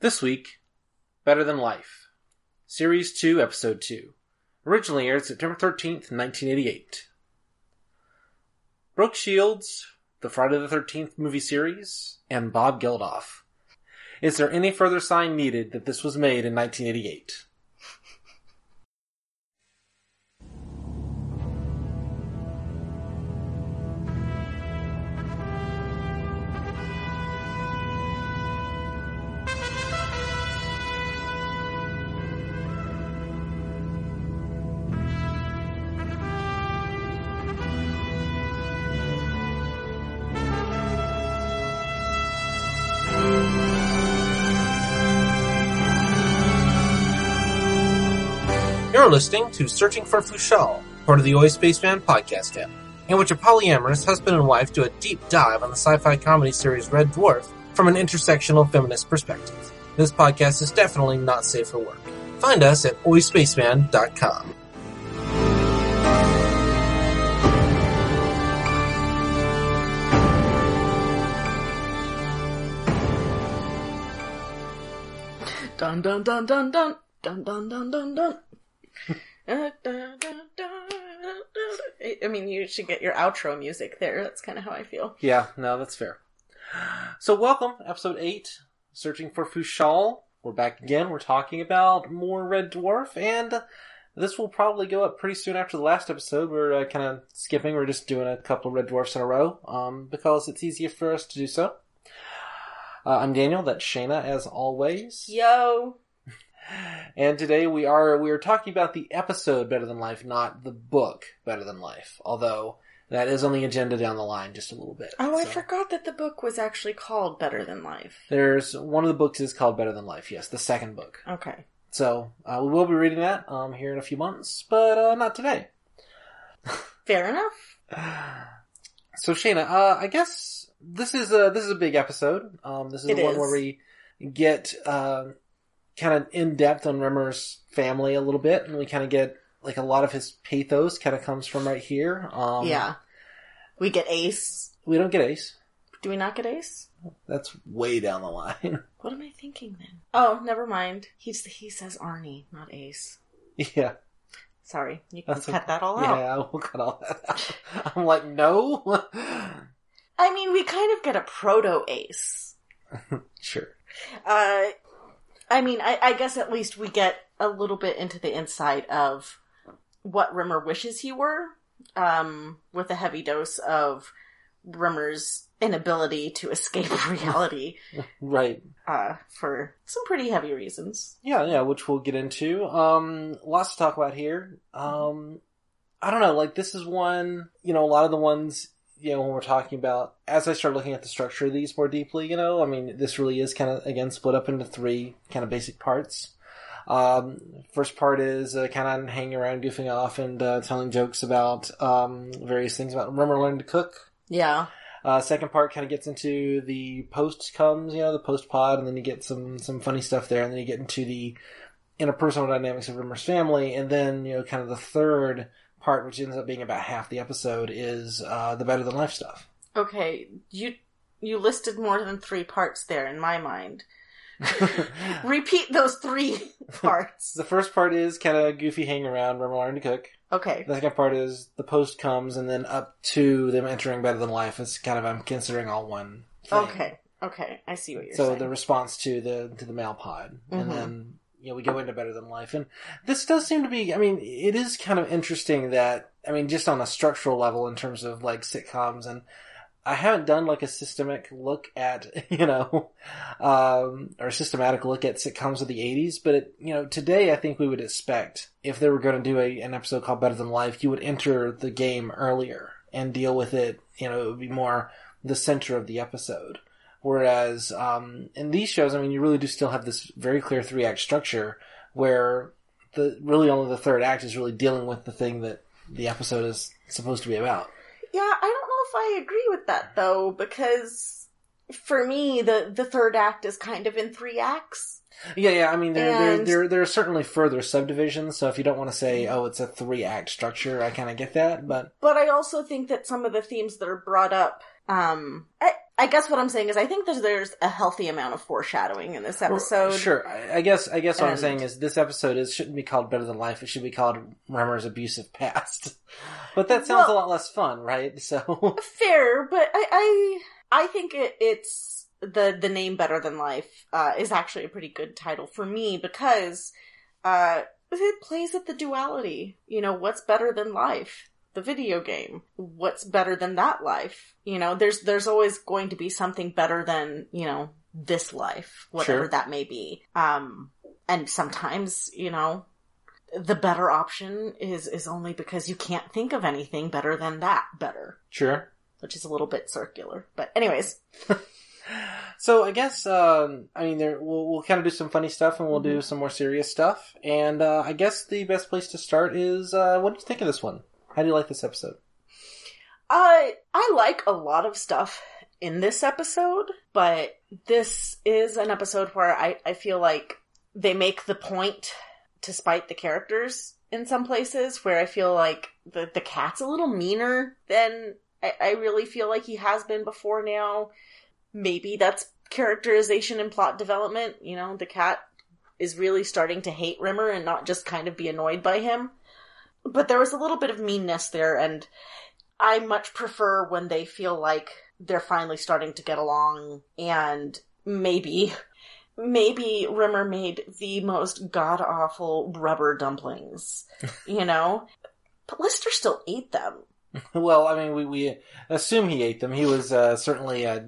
This week, Better Than Life, Series 2, Episode 2. Originally aired September 13th, 1988. Brooke Shields, the Friday the 13th movie series, and Bob Geldof. Is there any further sign needed that this was made in 1988? You're listening to Searching for Fushal, part of the Oi Spaceman podcast camp, in which a polyamorous husband and wife do a deep dive on the sci-fi comedy series Red Dwarf from an intersectional feminist perspective. This podcast is definitely not safe for work. Find us at oispaceman.com. Dun dun dun dun dun dun dun dun dun dun. I mean, you should get your outro music there. That's kind of how I feel. Yeah, no, that's fair. So welcome, episode 8, Searching for Fushal. We're back again. We're talking about more Red Dwarf, and this will probably go up pretty soon after the last episode. We're uh, kind of skipping. We're just doing a couple of Red Dwarfs in a row, um, because it's easier for us to do so. Uh, I'm Daniel. That's Shana, as always. Yo. And today we are we are talking about the episode Better Than Life, not the book Better Than Life. Although that is on the agenda down the line just a little bit. Oh, I So, forgot that the book was actually called Better Than Life. There's one of the books is called Better Than Life. Yes, the second book. Okay. So uh, we will be reading that um, here in a few months, but uh, not today. Fair enough. So Shana, uh, I guess this is a this is a big episode. Um, this is It the one is. where we get uh, kind of in depth on Rimmer's family a little bit, and we kind of get like a lot of his pathos kind of comes from right here. Um, yeah. We get Ace. we don't get Ace. Do we not get Ace? That's way down the line. What am I thinking then? Oh, never mind. He's he says Arnie, not Ace. yeah, Sorry, you can that's cut okay. that all out. Yeah, we'll cut all that out. I'm like, no. I mean, we kind of get a proto Ace. sure. Uh, I mean, I, I guess at least we get a little bit into the inside of what Rimmer wishes he were, um, with a heavy dose of Rimmer's inability to escape reality, Right. uh, for some pretty heavy reasons. Yeah, yeah, which we'll get into. Um, lots to talk about here. Um, I don't know, like this is one, you know, a lot of the ones, you know, when we're talking about, as I start looking at the structure of these more deeply, you know, I mean, this really is kind of, again, split up into three kind of basic parts. Um, first part is uh, kind of hanging around, goofing off, and uh, telling jokes about um, various things about Rimmer learning to cook. Yeah. Uh, second part kind of gets into the post comes, you know, the post pod, and then you get some some funny stuff there, and then you get into the interpersonal dynamics of Rimmer's family, and then you know, kind of the third part, which ends up being about half the episode, is uh, the better than life stuff. Okay, you you listed more than three parts there in my mind. Repeat those three parts. the first part is kind of goofy hanging around, Rimmer learning to cook. Okay. The second part is the post comes, and then up to them entering better than life. It's kind of I'm considering all one. Thing. Okay. Okay. I see what you're so saying. So the response to the to the mail pod Mhm. and then you know we go into better than life. And this does seem to be i mean it is kind of interesting that i mean just on a structural level in terms of like sitcoms. And i haven't done like a systemic look at you know um or a systematic look at sitcoms of the 80s but it, you know today i think we would expect if they were going to do a, an episode called better than life you would enter the game earlier and deal with it you know it would be more the center of the episode Whereas um, in these shows, I mean, you really do still have this very clear three act structure where the really only the third act is really dealing with the thing that the episode is supposed to be about. Yeah, I don't know if I agree with that though, because for me, the the third act is kind of in three acts. Yeah, yeah. I mean, there, there, there, there are certainly further subdivisions. So if you don't want to say, oh, it's a three act structure, I kind of get that. But But I also think that some of the themes that are brought up Um, I, I guess what I'm saying is I think there's there's a healthy amount of foreshadowing in this episode. Sure. I, I guess. I guess what I'm saying is this episode is shouldn't be called Better Than Life. It should be called Rimmer's Abusive Past. But that sounds Well- a lot less fun, right? So Fair, but I I, I think it, it's the the name Better Than Life uh, is actually a pretty good title for me because uh, it plays at the duality. You know, what's better than life? The video game. What's better than that life? You know, there's there's always going to be something better than you know this life, whatever Sure. that may be. Um, and sometimes you know the better option is is only because you can't think of anything better than that better sure. which is a little bit circular. But anyways, So I guess um, I mean there we'll, we'll kind of do some funny stuff and we'll Mm-hmm. do some more serious stuff. And uh, I guess the best place to start is uh, what did you think of this one? How do you like this episode? I I like a lot of stuff in this episode, but this is an episode where I, I feel like they make the point to spite the characters in some places where I feel like the, the cat's a little meaner than I, I really feel like he has been before now. Maybe that's characterization and plot development. You know, the cat is really starting to hate Rimmer and not just kind of be annoyed by him. But there was a little bit of meanness there, and I much prefer when they feel like they're finally starting to get along and maybe maybe Rimmer made the most god awful rubber dumplings, you know? But Lister still ate them. Well, I mean, we, we assume he ate them. He was uh, certainly uh,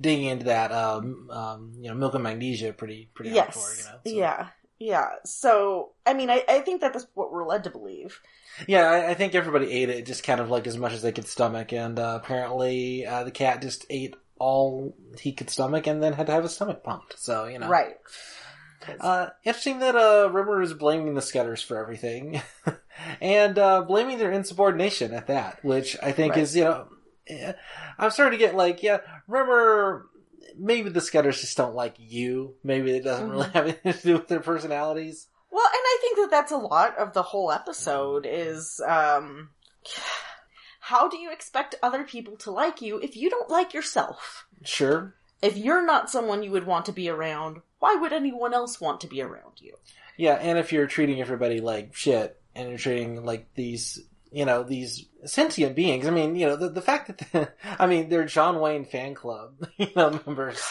digging into that, um, um, you know, milk and magnesia pretty pretty yes. hardcore. You know, so- Yeah. Yeah. So, I mean, I, I think that that's what we're led to believe. Yeah, I, I think everybody ate it just kind of like as much as they could stomach, and uh, apparently uh, the cat just ate all he could stomach and then had to have his stomach pumped. So you know, Right. Uh, interesting that uh, Rimmer is blaming the Skutters for everything, and uh, blaming their insubordination at that, which I think Right. is you know, eh, I'm starting to get like yeah, Rimmer. Maybe the Skutters just don't like you. Maybe it doesn't really Mm-hmm. have anything to do with their personalities. Well, and I think that that's a lot of the whole episode is, um, how do you expect other people to like you if you don't like yourself? Sure, If you're not someone you would want to be around, why would anyone else want to be around you? Yeah, and if you're treating everybody like shit, and you're treating like these, you know, these sentient beings. I mean, you know, the the fact that, the, I mean, they're John Wayne fan club, you know, members,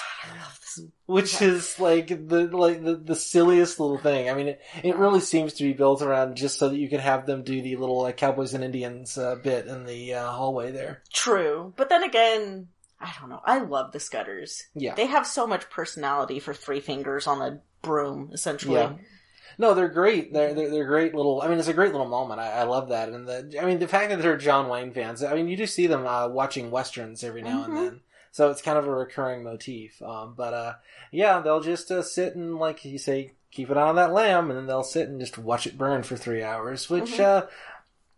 this. which is like the like the, the silliest little thing. I mean, it, it really seems to be built around just so that you can have them do the little like cowboys and Indians uh, bit in the uh, hallway there. True. But then again, I don't know. I love the Skutters. Yeah, They have so much personality for three fingers on a broom, essentially. Yeah. No, they're great. They're, they're they're great little. I mean, it's a great little moment. I, I love that, and the I mean the fact that they're John Wayne fans. I mean, you do see them uh, watching westerns every now Mhm. and then, so it's kind of a recurring motif. Um, but uh, yeah, they'll just uh, sit and like you say, keep it on that lamb, and then they'll sit and just watch it burn for three hours. Which Mhm. uh,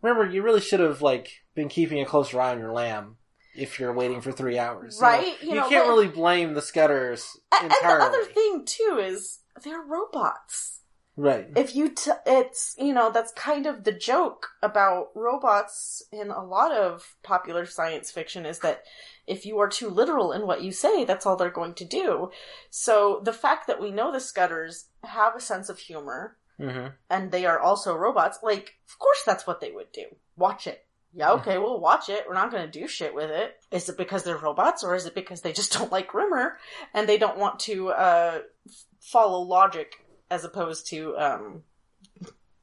Rimmer, you really should have like been keeping a closer eye on your lamb if you're waiting for three hours, Right, you You, know, can't really blame the Skutters A- And the other thing, too, is they're robots. Right? if you t- it's you know that's kind of the joke about robots in a lot of popular science fiction is that if you are too literal in what you say that's all they're going to do. So the fact that we know the skutters have a sense of humor hmm and they are also robots like of course that's what they would do. Watch it. Yeah okay we'll watch it. We're not going to do shit with it. Is it because they're robots or is it because they just don't like rimmer and they don't want to uh follow logic as opposed to um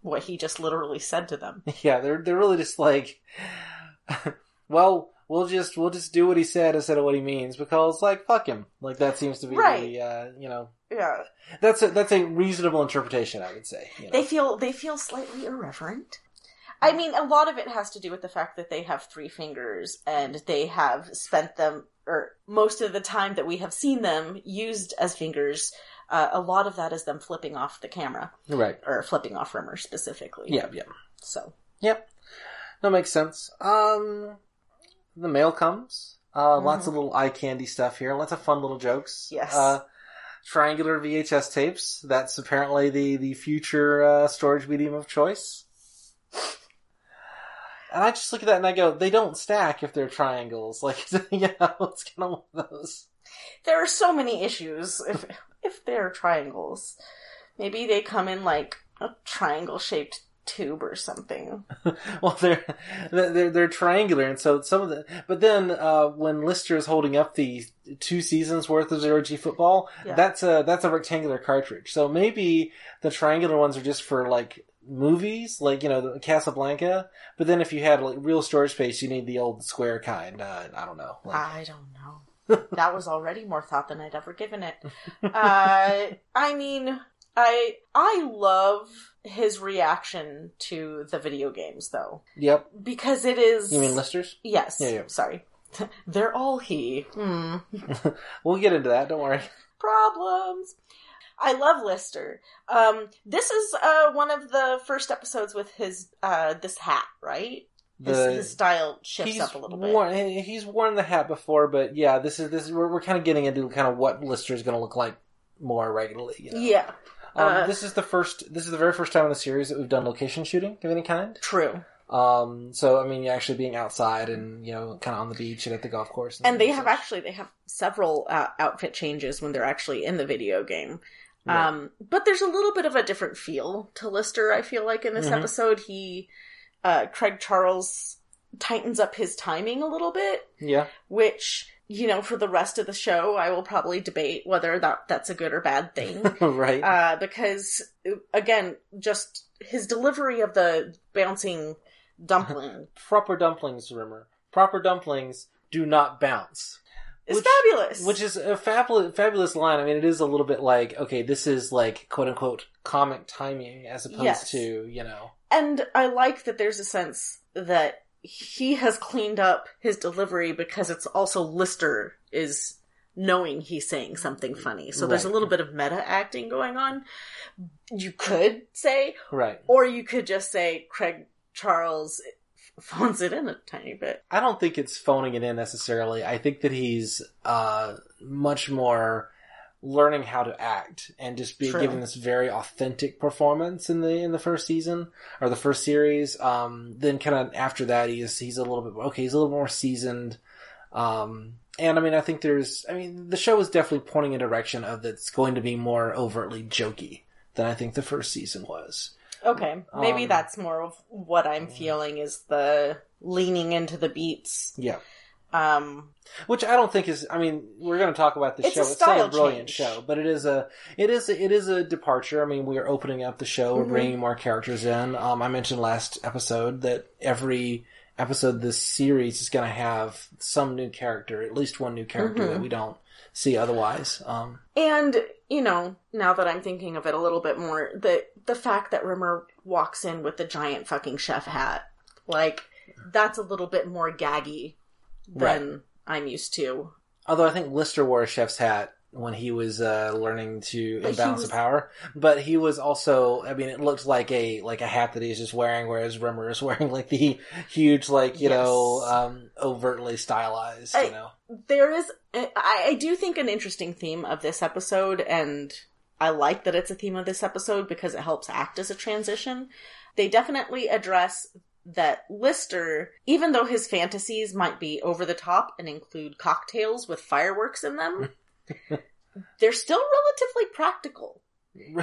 what he just literally said to them Yeah, they're they're really just like, well, we'll just we'll just do what he said instead of what he means because like fuck him. Like that seems to be Right. the uh, you know yeah that's a that's a reasonable interpretation, I would say. You know? they feel they feel slightly irreverent i mean a lot of it has to do with the fact that they have three fingers and they have spent them or most of the time that we have seen them used as fingers uh, a lot of that is them flipping off the camera right? or flipping off rimmer specifically Yeah, yeah, so yep. That makes sense. Um, the mail comes. Uh, lots of little eye candy stuff here. Lots of fun little jokes. Yes. Uh, triangular VHS tapes. That's apparently the the future uh, storage medium of choice. And I just look at that and I go, they don't stack if they're triangles. Like, you know, it's kind of one of those. There are so many issues if if they're triangles. Maybe they come in like a triangle shaped tube or something. well, they're they're they're triangular, and so some of the. But then uh, when Lister is holding up the two seasons worth of zero G football, Yeah. that's a that's a rectangular cartridge. So maybe the triangular ones are just for like movies, like you know the Casablanca. But then if you had like real storage space, you need the old square kind. Uh, I don't know. Like, I don't know. that was already more thought than I'd ever given it. Uh, I mean, I I love his reaction to the video games though, yep. because it is. You mean Lister's? Yes. Yeah, yeah. Sorry. They're all he. Hmm. We'll get into that. Don't worry. Problems. I love Lister. Um, this is uh, one of the first episodes with his uh, this hat, right? His, The- his style shifts he's up a little bit. worn, he's worn the hat before, but yeah, this is this is we're, we're kind of getting into kind of what Lister is going to look like more regularly. You know? Yeah, Um, uh, this is the first. This is the very first time in the series that we've done location shooting of any kind. true. Um, so I mean, you're actually being outside and you know, kind of on the beach and at the golf course. And they have such. actually they have several uh, outfit changes when they're actually in the video game. Um, but there's a little bit of a different feel to Lister. I feel like in this Mhm. episode, he uh, Craig Charles tightens up his timing a little bit, yeah, which you know for the rest of the show, I will probably debate whether that that's a good or bad thing. right. uh, because again, just his delivery of the bouncing dumpling Proper dumplings, Rimmer. Proper dumplings do not bounce. It's Which- fabulous. Which is a fabulous, fabulous line. I mean, it is a little bit like, okay, this is like quote unquote comic timing as opposed Yes. to, you know, And I like that there's a sense that he has cleaned up his delivery because it's also Lister is knowing he's saying something funny. So there's a little bit of meta acting going on. You could say, right. or you could just say Craig Charles phones it in a tiny bit. I don't think it's phoning it in necessarily. I think that he's uh, much more learning how to act and just be True. giving this very authentic performance in the in the first season or the first series. Um, then kind of after that, he's he's a little bit okay. He's a little more seasoned. Um, and I mean, I think there's, I mean, the show is definitely pointing in a direction of that's going to be more overtly jokey than I think the first season was. Okay, maybe Um, that's more of what I'm feeling is the leaning into the beats. Yeah. Um, Which I don't think is. I mean, we're going to talk about the show. it's still a brilliant change. show, but it is a it is a, it is a departure. I mean, we are opening up the show. We're Mhm. bringing more characters in. Um, I mentioned last episode that every episode this series is going to have some new character, at least one new character Mhm. that we don't see otherwise. Um, And you know, now that I'm thinking of it a little bit more, the the fact that Rimmer walks in with the giant fucking chef hat, like that's a little bit more gaggy than I'm used to. although I think Lister wore a chef's hat when he was uh, learning to But he imbalance was- the power, but he was also. I mean, it looked like a like a hat that he's just wearing, whereas Rimmer is wearing like the huge, like you Yes. know, um, overtly stylized. I- you know, There is, I, I do think an interesting theme of this episode, and I like that it's a theme of this episode because it helps act as a transition. They definitely address that Lister, even though his fantasies might be over the top and include cocktails with fireworks in them, they're still relatively practical.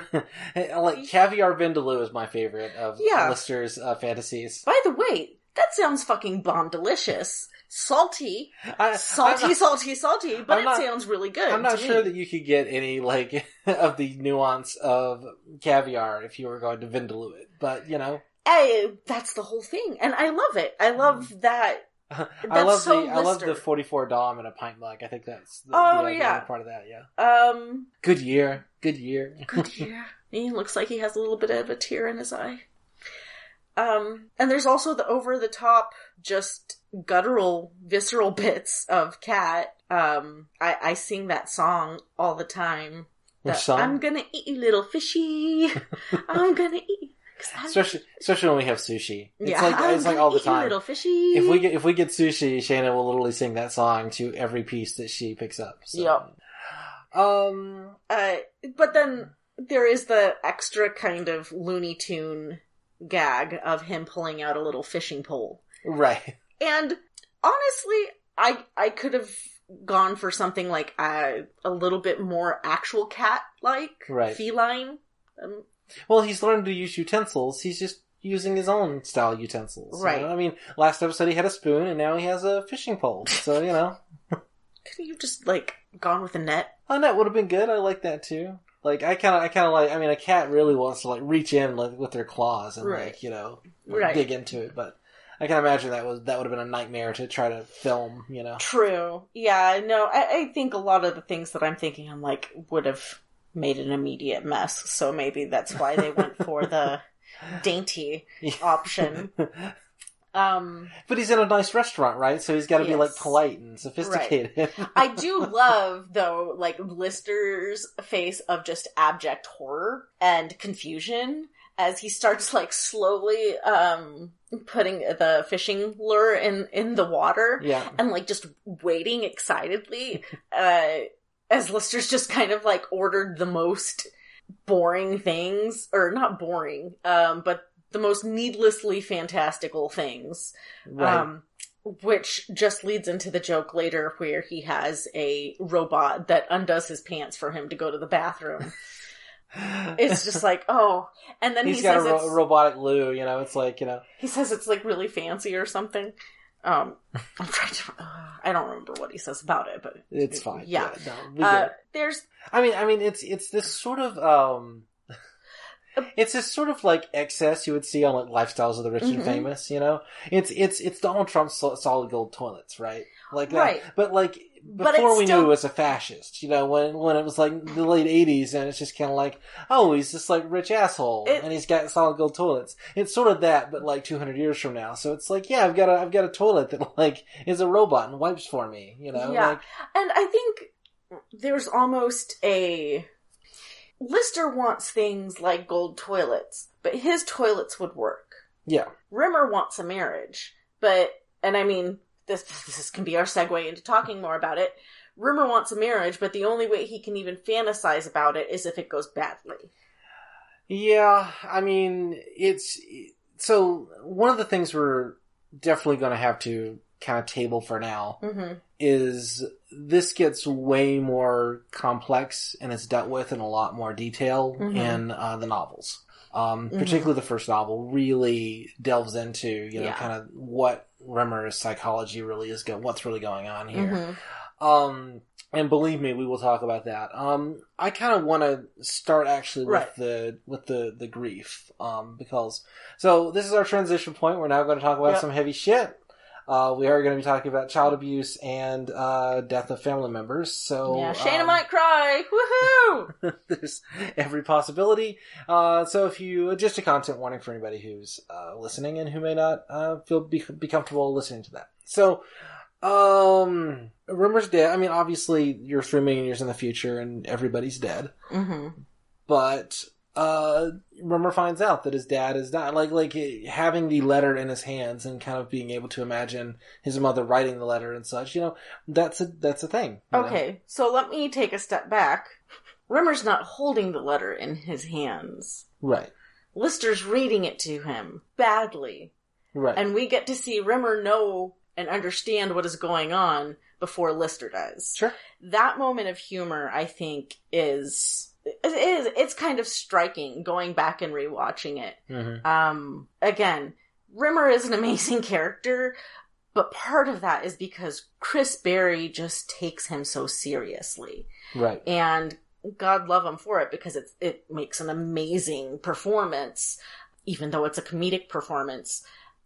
like caviar vindaloo is my favorite of Yeah. Lister's uh, fantasies. By the way, that sounds fucking bomb delicious. Salty, I, salty, not, salty, salty, but I'm it not- sounds really good. I'm not sure me. that you could get any like of the nuance of caviar if you were going to vindaloo it, but you know. I, that's the whole thing, and I love it. I love Mm. that. I love so the I love the 44 Dom in a pint mug. I think that's the, Oh, the, the yeah. part of that. Yeah, Um, good year, good year. good year. he looks like he has a little bit of a tear in his eye. Um, and there's also the over the top, just guttural, visceral bits of Cat. Um, I, I sing that song all the time. Which song? I'm gonna eat you, little fishy. I'm gonna eat. Especially especially when we have sushi. It's yeah, like I'm it's like all the time. little fishy. If we get if we get sushi, Shana will literally sing that song to every piece that she picks up. So. Yep. Um. Uh, but then there is the extra kind of Looney Tune gag of him pulling out a little fishing pole Right. And honestly, I I could have gone for something like a, a little bit more actual cat like, Right. feline. Um, Well, he's learned to use utensils. He's just using his own style utensils. you Right. know? I mean, last episode he had a spoon, and now he has a fishing pole. So you know, could you just like gone with a net? A net would have been good. I like that too. Like I kind of, I kind of like. I mean, a cat really wants to like reach in like, with their claws and Right. like you know Right. dig into it, but. I can imagine that was that would have been a nightmare to try to film, you know. True. Yeah. No, I, I think a lot of the things that I'm thinking, I'm like would have made an immediate mess. So maybe that's why they went for the dainty option. Um. But he's in a nice restaurant, right? So he's got to be like polite and sophisticated. I do love though, like Lister's face of just abject horror and confusion as he starts like slowly um putting the fishing lure in in the water yeah, and like just waiting excitedly uh as Lister's just kind of like ordered the most boring things or not boring um but the most needlessly fantastical things right. um, which just leads into the joke later where he has a robot that undoes his pants for him to go to the bathroom. It's just like, oh, and then he's he got a ro- robotic loo. You know, it's like you know. he says it's like really fancy or something. Um, I'm trying to, uh, I don't remember what he says about it, but It's fine. Yeah. no, uh, there's I mean, I mean, it's it's this sort of um, it's this sort of like excess you would see on like lifestyles of the rich and Mhm. famous. You know, it's it's it's Donald Trump's solid gold toilets, right? Like that. Right. But like before we still- knew he was a fascist, you know, when when it was like the late '80s, and it's just kind of like, oh, he's this like rich asshole, It- and he's got solid gold toilets. It's sort of that, but like 200 years from now. So it's like, yeah, I've got a I've got a toilet that like is a robot and wipes for me. You know, Yeah. like And I think there's almost a. Lister wants things like gold toilets, but his toilets would work. yeah. Rimmer wants a marriage, but, and I mean, this, this can be our segue into talking more about it. Rimmer wants a marriage, but the only way he can even fantasize about it is if it goes badly. Yeah, I mean, it's so one of the things we're definitely going to have to kind of table for now Mm-hmm. is this gets way more complex and it's dealt with in a lot more detail Mhm. in uh, the novels. Um, Mhm. Particularly the first novel really delves into you know Yeah. kind of what Rimmer's psychology really is go what's really going on here. Mm-hmm. Um, and believe me, we will talk about that. Um, I kind of want to start actually with Right. the with the the grief, um, because so this is our transition point. We're now going to talk about Yep. some heavy shit. Uh, we are going to be talking about child abuse and uh, death of family members. So yeah, Shana um, might cry. Woohoo! there's every possibility. Uh, so if you just a content warning for anybody who's uh, listening and who may not uh, feel be, be comfortable listening to that. So, um, Rimmer's dead. I mean, obviously you're three million years in the future and everybody's dead, mm-hmm. but uh, Rimmer finds out that his dad is not like like having the letter in his hands and kind of being able to imagine his mother writing the letter and such. You know, that's a that's a thing. you know? Okay, so let me take a step back. Rimmer's not holding the letter in his hands. right, Lister's reading it to him badly. right, And we get to see Rimmer know and understand what is going on before Lister does. sure, That moment of humor, I think, is it is it's kind of striking going back and rewatching it. hmm Um, again, Rimmer is an amazing character, but part of that is because Chris Barrie just takes him so seriously, right. and God love him for it because it it makes an amazing performance, even though it's a comedic performance.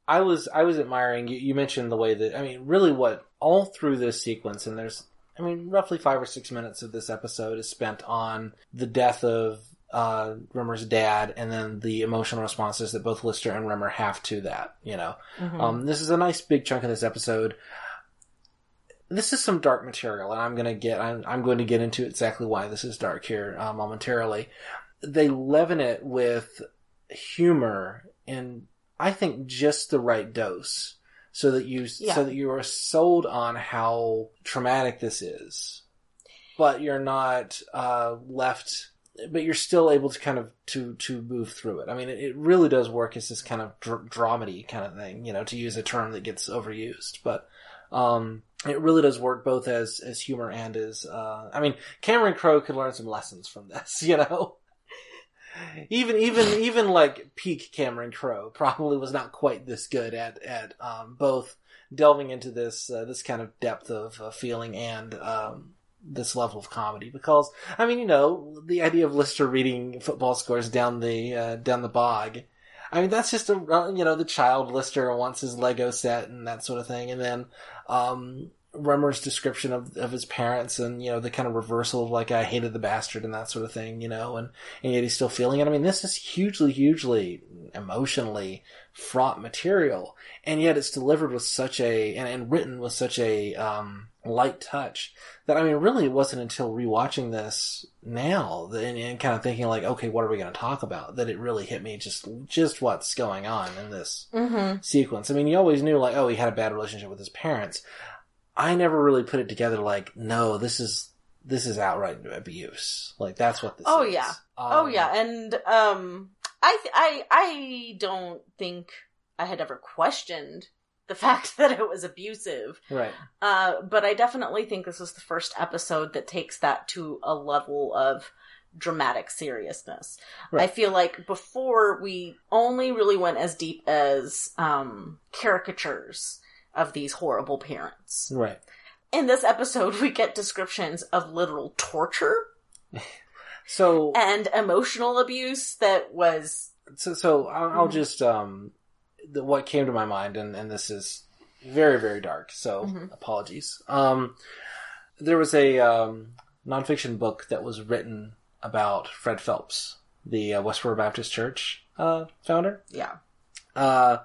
I was I was admiring you. You mentioned the way that I mean, really, what all through this sequence, and there's I mean, roughly five or six minutes of this episode is spent on the death of uh, Rimmer's dad, and then the emotional responses that both Lister and Rimmer have to that. You know, Mhm. um, this is a nice big chunk of this episode. This is some dark material, and I'm gonna get I'm, I'm going to get into exactly why this is dark here uh, momentarily. They leaven it with humor and I think just the right dose, so that you Yeah. so that you are sold on how traumatic this is, but you're not uh, left but you're still able to kind of to to move through it. I mean, it, it really does work as this kind of dr- dramedy kind of thing, you know, to use a term that gets overused, but um, it really does work both as as humor and as uh, I mean, Cameron Crowe could learn some lessons from this, you know. Even even even like peak Cameron Crowe probably was not quite this good at at um, both delving into this uh, this kind of depth of uh, feeling and um, this level of comedy because I mean you know the idea of Lister reading football scores down the uh, down the bog. I mean that's just a uh, you know the child Lister wants his Lego set and that sort of thing, and then um, Rimmer's description of, of his parents and, you know, the kind of reversal of like, I hated the bastard and that sort of thing, you know, and, and yet he's still feeling it. I mean, this is hugely, hugely emotionally fraught material. And yet it's delivered with such a, and, and written with such a, um, light touch that, I mean, really it wasn't until rewatching this now and, and kind of thinking like, okay, what are we going to talk about? That it really hit me just, just what's going on in this Mm-hmm. sequence. I mean, you always knew like, oh, he had a bad relationship with his parents. I never really put it together like, no, this is this is outright abuse. Like that's what this Oh, is. yeah. Um, oh yeah, and um, I th- I I don't think I had ever questioned the fact that it was abusive. Right. Uh, but I definitely think this is the first episode that takes that to a level of dramatic seriousness. Right. I feel like before we only really went as deep as um, caricatures of these horrible parents. Right. In this episode, we get descriptions of literal torture So and emotional abuse that was so, so I'll, I'll Mhm. just um the, what came to my mind and and this is very very dark. So Mhm. apologies. Um there was a um nonfiction book that was written about Fred Phelps, the uh, Westboro Baptist Church uh founder. yeah. uh,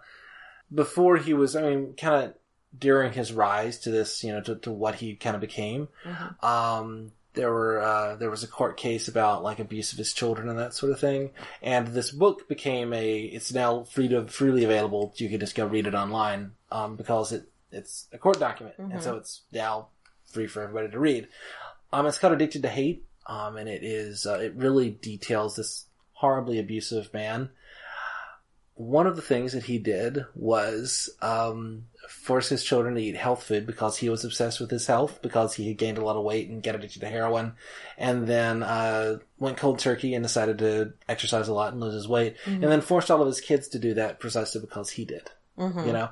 before he was, I mean, kind of during his rise to this, you know, to, to what he kind of became, Mhm. um, there were, uh, there was a court case about like abuse of his children and that sort of thing. And this book became a, it's now free to, freely available. You can just go read it online, um, because it, it's a court document. And so it's now free for everybody to read. Um, it's called Addicted to Hate. Um, and it is, uh, it really details this horribly abusive man one of the things that he did was um, force his children to eat health food because he was obsessed with his health because he had gained a lot of weight and got addicted to heroin, and then uh, went cold turkey and decided to exercise a lot and lose his weight, and then forced all of his kids to do that precisely because he did. Mhm. You know,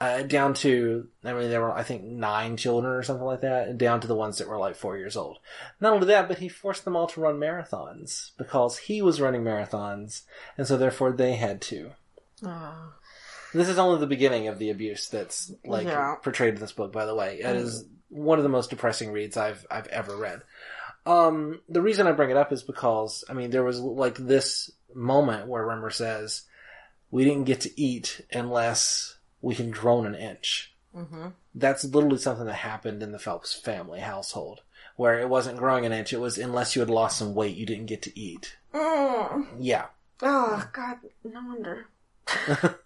uh, down to I mean there were I think nine children or something like that, and down to the ones that were like four years old. Not only that, but he forced them all to run marathons because he was running marathons, and so therefore they had to. Oh. This is only the beginning of the abuse that's like Yeah. portrayed in this book. By the way, it is one of the most depressing reads I've I've ever read. Um, the reason I bring it up is because I mean there was like this moment where Rimmer says, "We didn't get to eat unless we can grown an inch." Mhm. That's literally something that happened in the Phelps family household, where it wasn't growing an inch; it was unless you had lost some weight, you didn't get to eat. Mm. Yeah, Oh God, no wonder.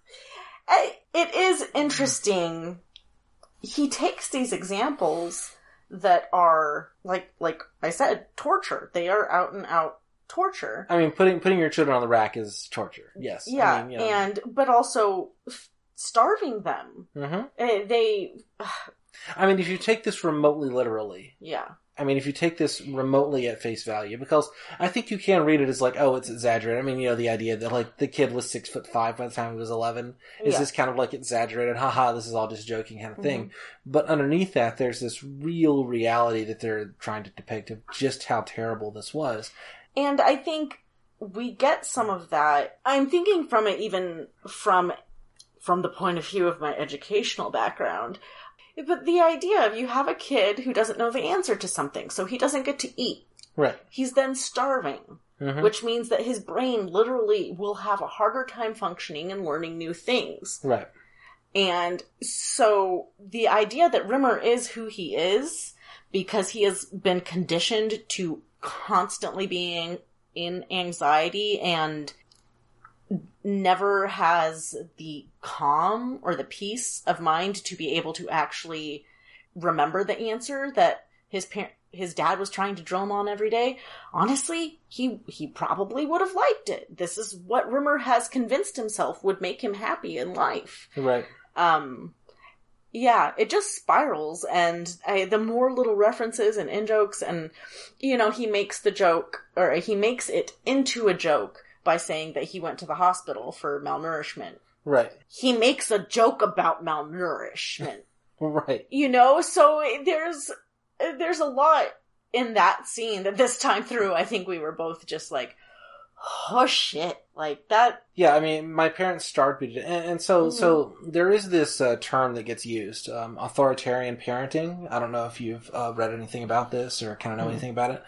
It is interesting. He takes these examples that are like, like I said, torture. They are out and out torture. I mean putting putting your children on the rack is torture. Yes, Yeah, I mean, you know. and but also f- starving them. Mhm. Eh, They, I mean, if you take this remotely literally, yeah, I mean, if you take this remotely at face value, because I think you can read it as like, oh, it's exaggerated. I mean, you know, the idea that like the kid was six foot five by the time he was eleven is Yeah. this kind of like exaggerated, haha, this is all just joking kind of mm-hmm. thing. But underneath that, there's this real reality that they're trying to depict of just how terrible this was. And I think we get some of that. I'm thinking from it even from from the point of view of my educational background. But the idea of you have a kid who doesn't know the answer to something, so he doesn't get to eat. Right. He's then starving, Mhm. which means that his brain literally will have a harder time functioning and learning new things. Right. And so the idea that Rimmer is who he is because he has been conditioned to constantly being in anxiety and never has the calm or the peace of mind to be able to actually remember the answer that his parent his dad was trying to drill him on every day, honestly, he he probably would have liked it. This is what Rimmer has convinced himself would make him happy in life. Right. Um, yeah, it just spirals, and I, the more little references and in jokes, and you know, he makes the joke, or he makes it into a joke by saying that he went to the hospital for malnourishment. Right. He makes a joke about malnourishment, Right. you know. So there's there's a lot in that scene that this time through, I think we were both just like, oh shit, like that. Yeah, I mean, my parents starved me to, and, and so Mhm. so there is this uh, term that gets used, um, authoritarian parenting. I don't know if you've uh, read anything about this or kind of know Mhm. anything about it.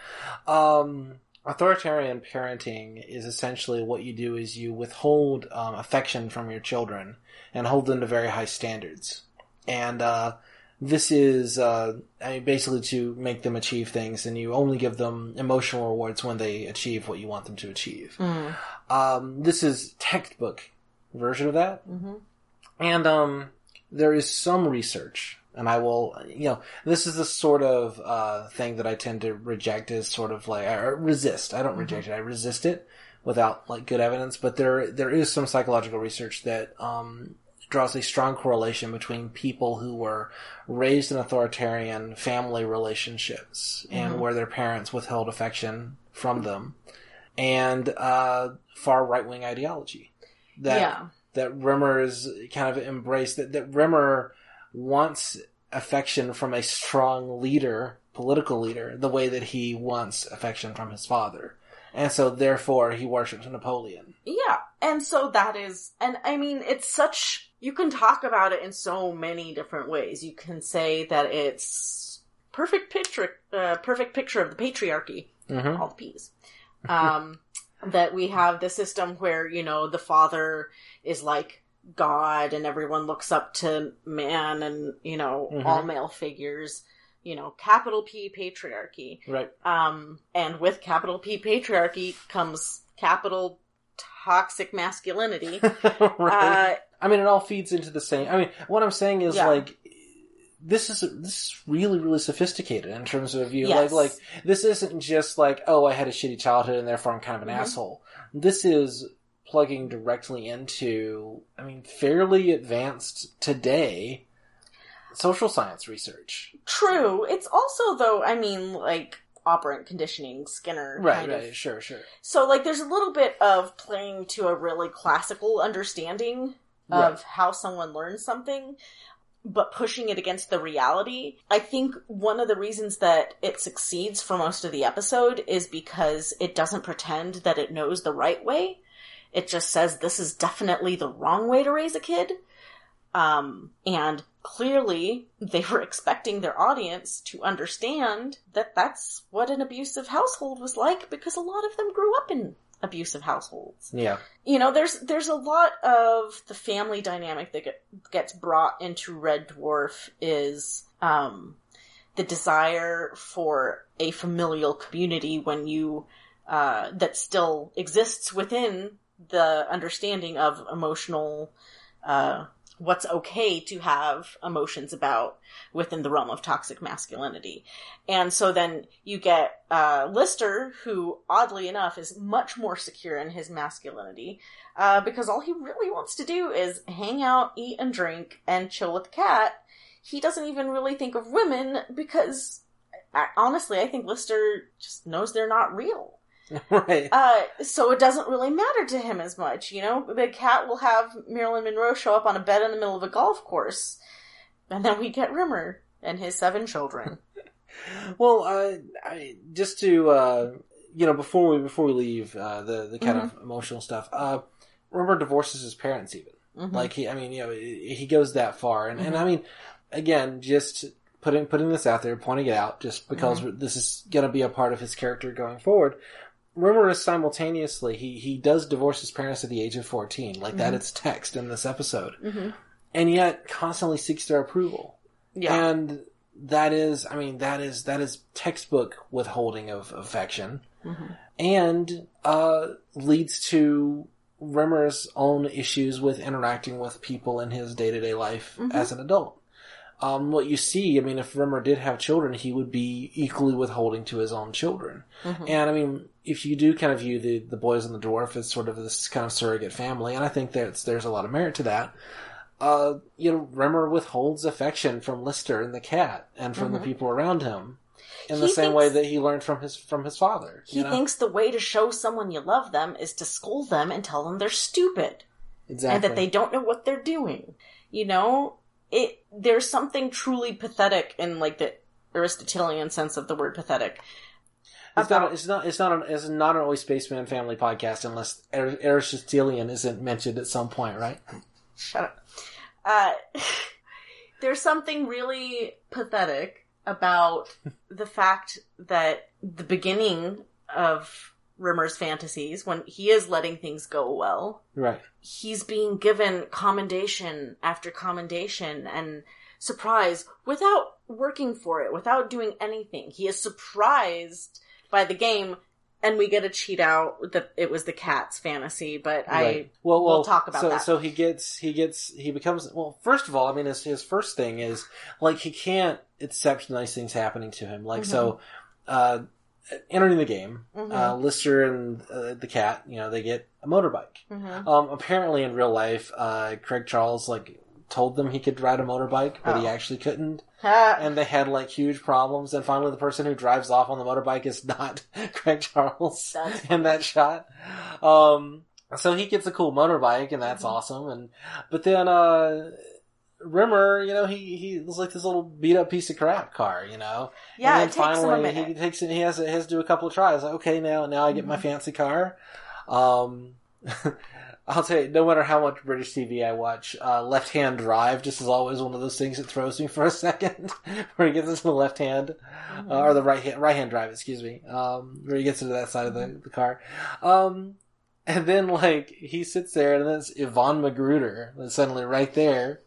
Um, authoritarian parenting is essentially what you do is you withhold um, affection from your children and hold them to very high standards, and uh, this is uh, I mean, basically to make them achieve things, and you only give them emotional rewards when they achieve what you want them to achieve. Mm. Um, this is textbook version of that, hmm and um, there is some research, and I will, you know, this is the sort of uh, thing that I tend to reject as sort of like or resist. I don't reject it; I resist it without like good evidence. But there there is some psychological research that um, draws a strong correlation between people who were raised in authoritarian family relationships and Mhm. where their parents withheld affection from them, and uh, far right wing ideology. That yeah. that Rimmer is kind of embraced that, that Rimmer wants affection from a strong leader, political leader, the way that he wants affection from his father. And so therefore he worships Napoleon. Yeah, and so that is, and I mean, it's such, you can talk about it in so many different ways. You can say that it's perfect picture, uh, perfect picture of the patriarchy, Mm-hmm. all the P's. Um, that we have the system where, you know, the father is like God and everyone looks up to man and, you know, Mhm. all male figures, you know, capital P patriarchy. Right. Um, and with capital P patriarchy comes capital toxic masculinity. right. Uh, I mean, it all feeds into the same. I mean, what I'm saying is Yeah. like, this is this is really really sophisticated in terms of you. Yes. Like like this isn't just like oh I had a shitty childhood and therefore I'm kind of an Mhm. asshole. This is plugging directly into I mean fairly advanced today social science research. true. It's also though, I mean, like operant conditioning, Skinner Right. kind Right. of. Sure. Sure. So like, there's a little bit of playing to a really classical understanding of Right. how someone learns something. But pushing it against the reality. I think one of the reasons that it succeeds for most of the episode is because it doesn't pretend that it knows the right way. It just says this is definitely the wrong way to raise a kid. Um, and clearly they were expecting their audience to understand that that's what an abusive household was like because a lot of them grew up in abusive households. Yeah. You know, there's there's a lot of the family dynamic that get, gets brought into Red Dwarf is um, the desire for a familial community when you uh, that still exists within the understanding of emotional uh, what's okay to have emotions about within the realm of toxic masculinity. And so then you get uh, Lister, who oddly enough is much more secure in his masculinity, uh, because all he really wants to do is hang out, eat and drink, and chill with the cat. He doesn't even really think of women because, honestly, I think Lister just knows they're not real. right. Uh, so it doesn't really matter to him as much, you know? The cat will have Marilyn Monroe show up on a bed in the middle of a golf course, and then we get Rimmer and his seven children. Well, uh, I, just to uh, you know, before we before we leave uh, the the kind Mm-hmm. of emotional stuff, uh, Rimmer divorces his parents even. Mhm. Like he, I mean, you know, he goes that far, and, and Mhm. I mean, again, just putting putting this out there, pointing it out, just because Mm-hmm. this is going to be a part of his character going forward. Rimmer is simultaneously he he does divorce his parents at the age of fourteen, like that. Mhm. It's text in this episode, hmm and yet constantly seeks their approval. Yeah. And that is, I mean, that is that is textbook withholding of affection, Mhm. and uh, leads to Rimmer's own issues with interacting with people in his day to day life Mhm. as an adult. Um, what you see, I mean, if Rimmer did have children, he would be equally withholding to his own children. Mhm. And I mean, if you do kind of view the, the boys and the dwarf as sort of this kind of surrogate family, and I think that's, there's a lot of merit to that, uh, you know, Rimmer withholds affection from Lister and the cat and from the Mhm. people around him in He the same thinks- way that he learned from his, from his father. He you know? thinks the way to show someone you love them is to scold them and tell them they're stupid exactly. and that they don't know what they're doing. You know, it there's something truly pathetic in like the Aristotelian sense of the word pathetic. It's about- not. It's not. It's not. An, it's not an always spaceman family podcast unless Aristotelian isn't mentioned at some point, right? Shut up. Uh, there's something really pathetic about the fact that the beginning of Rimmer's fantasies, when he is letting things go well, Right. he's being given commendation after commendation and surprise without working for it, without doing anything. He is surprised by the game, and we get a cheat out that it was the cat's fantasy, but I. Right. well, we'll well, talk about so, that. So he gets. He gets. He becomes. Well, first of all, I mean, his his first thing is like he can't accept nice things happening to him. Like so, uh, entering the game, Mhm. uh, Lister and uh, the cat, you know, they get a motorbike. Mhm. Um, apparently, in real life, uh, Craig Charles like told them he could ride a motorbike, but he Oh. actually couldn't. And they had like huge problems. And finally, the person who drives off on the motorbike is not Craig Charles That's in that shot. Um, so he gets a cool motorbike, and that's Mhm. awesome. And but then uh, Rimmer, you know, he he was like this little beat up piece of crap car, you know. yeah, and it then takes him a finally he takes it. He has he has to do a couple of tries. Like, okay, now now I get my Mhm. fancy car. Um, I'll tell you, no matter how much British TV I watch, uh, Left Hand Drive just is always one of those things that throws me for a second, where he gets into the left hand, uh, or the right hand, right hand drive, excuse me, um, where he gets into that side of the, the car. Um, and then like he sits there, and then it's Yvonne McGruder that's suddenly right there.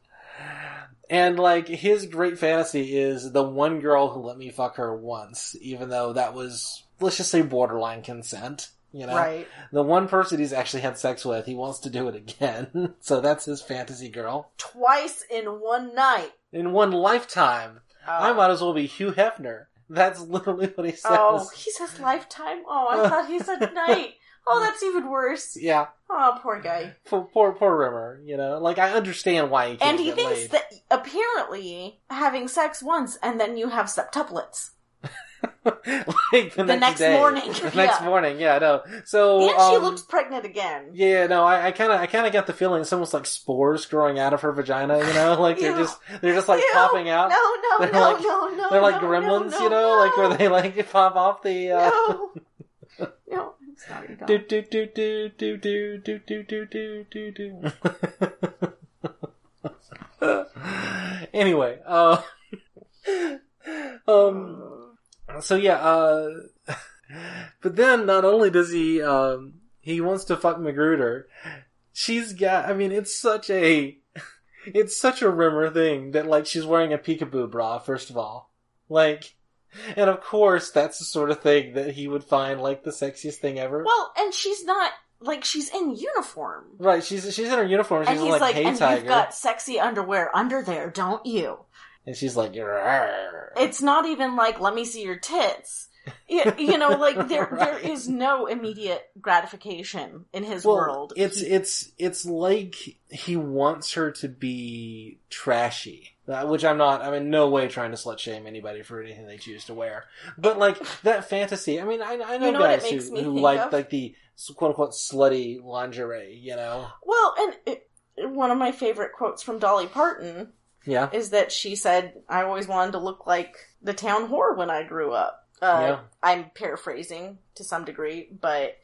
And like his great fantasy is the one girl who let me fuck her once, even though that was let's just say borderline consent. You know, Right. the one person he's actually had sex with, he wants to do it again. so that's his fantasy girl. Twice in one night. In one lifetime, oh. I might as well be Hugh Hefner. That's literally what he oh, says. Oh, he says lifetime. Oh, I thought he said night. Oh, that's even worse. Yeah, Oh, poor guy. poor, poor poor Rimmer. You know, like I understand why he And he thinks laid. that apparently having sex once and then you have septuplets. like the, The next day. morning, The next yeah. morning, yeah, no. So and she um, looks pregnant again. Yeah, no, I kind of, I kind of got the feeling it's almost like spores growing out of her vagina. You know, like they're just, they're just like Ew. popping out. No, no, They're no, like- no, no. they're like no, gremlins, no, you know, no, like where they like pop off the. Uh, No. no, Do do do do do do do do do do do do. Anyway, uh, um, so yeah, uh, but then not only does he, um, he wants to fuck McGruder, she's got, I mean, it's such a, it's such a Rimmer thing that like she's wearing a peekaboo bra, first of all. Like, and of course that's the sort of thing that he would find like the sexiest thing ever. Well, and she's not like she's in uniform. Right, she's she's in her uniform. She's and he's like, like, "Hey, and tiger," you've got sexy underwear under there, don't you? and she's like, "Rawr." It's not even like, let me see your tits. You, you know, like there there Right. is no immediate gratification in his well, world. It's He- it's it's like he wants her to be trashy, uh, which I'm not. I'm in no way trying to slut shame anybody for anything they choose to wear. But like that fantasy, I mean, I, I know, You know guys who, who like of? like the quote unquote slutty lingerie. You know, well, and it, one of my favorite quotes from Dolly Parton yeah, is that she said, "I always wanted to look like the town whore when I grew up." Uh, Yeah. I'm paraphrasing to some degree, but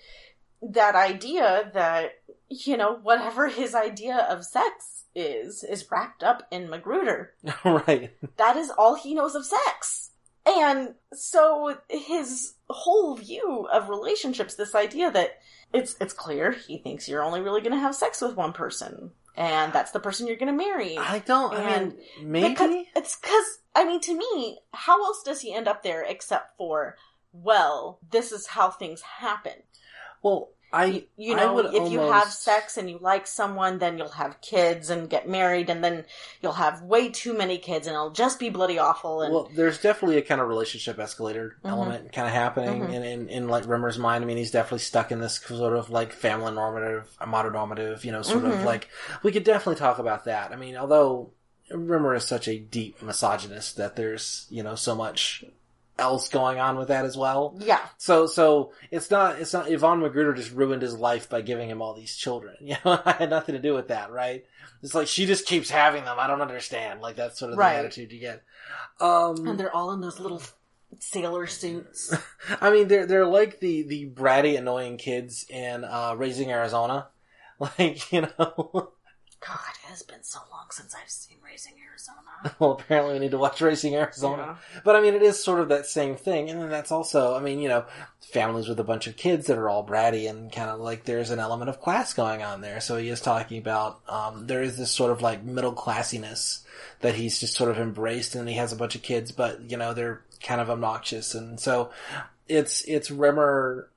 that idea that you know whatever his idea of sex is is wrapped up in McGruder. right. That is all he knows of sex. And so his whole view of relationships, this idea that it's it's clear he thinks you're only really going to have sex with one person, and that's the person you're going to marry. I don't. I mean, maybe. Because it's because I mean, to me, how else does he end up there except for, well, this is how things happen. Well, I You know, if you have sex and you like someone, then you'll have kids and get married, and then you'll have way too many kids, and it'll just be bloody awful. And Well, there's definitely a kind of relationship escalator Mhm. element kind of happening Mhm. in, in, in like Rimmer's mind. I mean, he's definitely stuck in this sort of like family normative, mononormative, you know, sort Mhm. of like, we could definitely talk about that. I mean, although Rimmer is such a deep misogynist that there's, you know, so much else going on with that as well. yeah, So, so it's not, it's not, Yvonne McGruder just ruined his life by giving him all these children. You know, I had nothing to do with that, right? It's like she just keeps having them. I don't understand. Like that's sort of Right. the attitude you get. Um, and they're all in those little sailor suits. I mean, they're they're like the the bratty, annoying kids in uh, Raising Arizona. Like you know, God, it has been so long since I've seen Raising Arizona. well, apparently we need to watch Raising Arizona. But I mean, it is sort of that same thing, and then that's also, I mean, you know, families with a bunch of kids that are all bratty and kind of like there's an element of class going on there. So he is talking about um, there is this sort of like middle classiness that he's just sort of embraced, and he has a bunch of kids, but you know they're kind of obnoxious, and so it's it's Rimmer.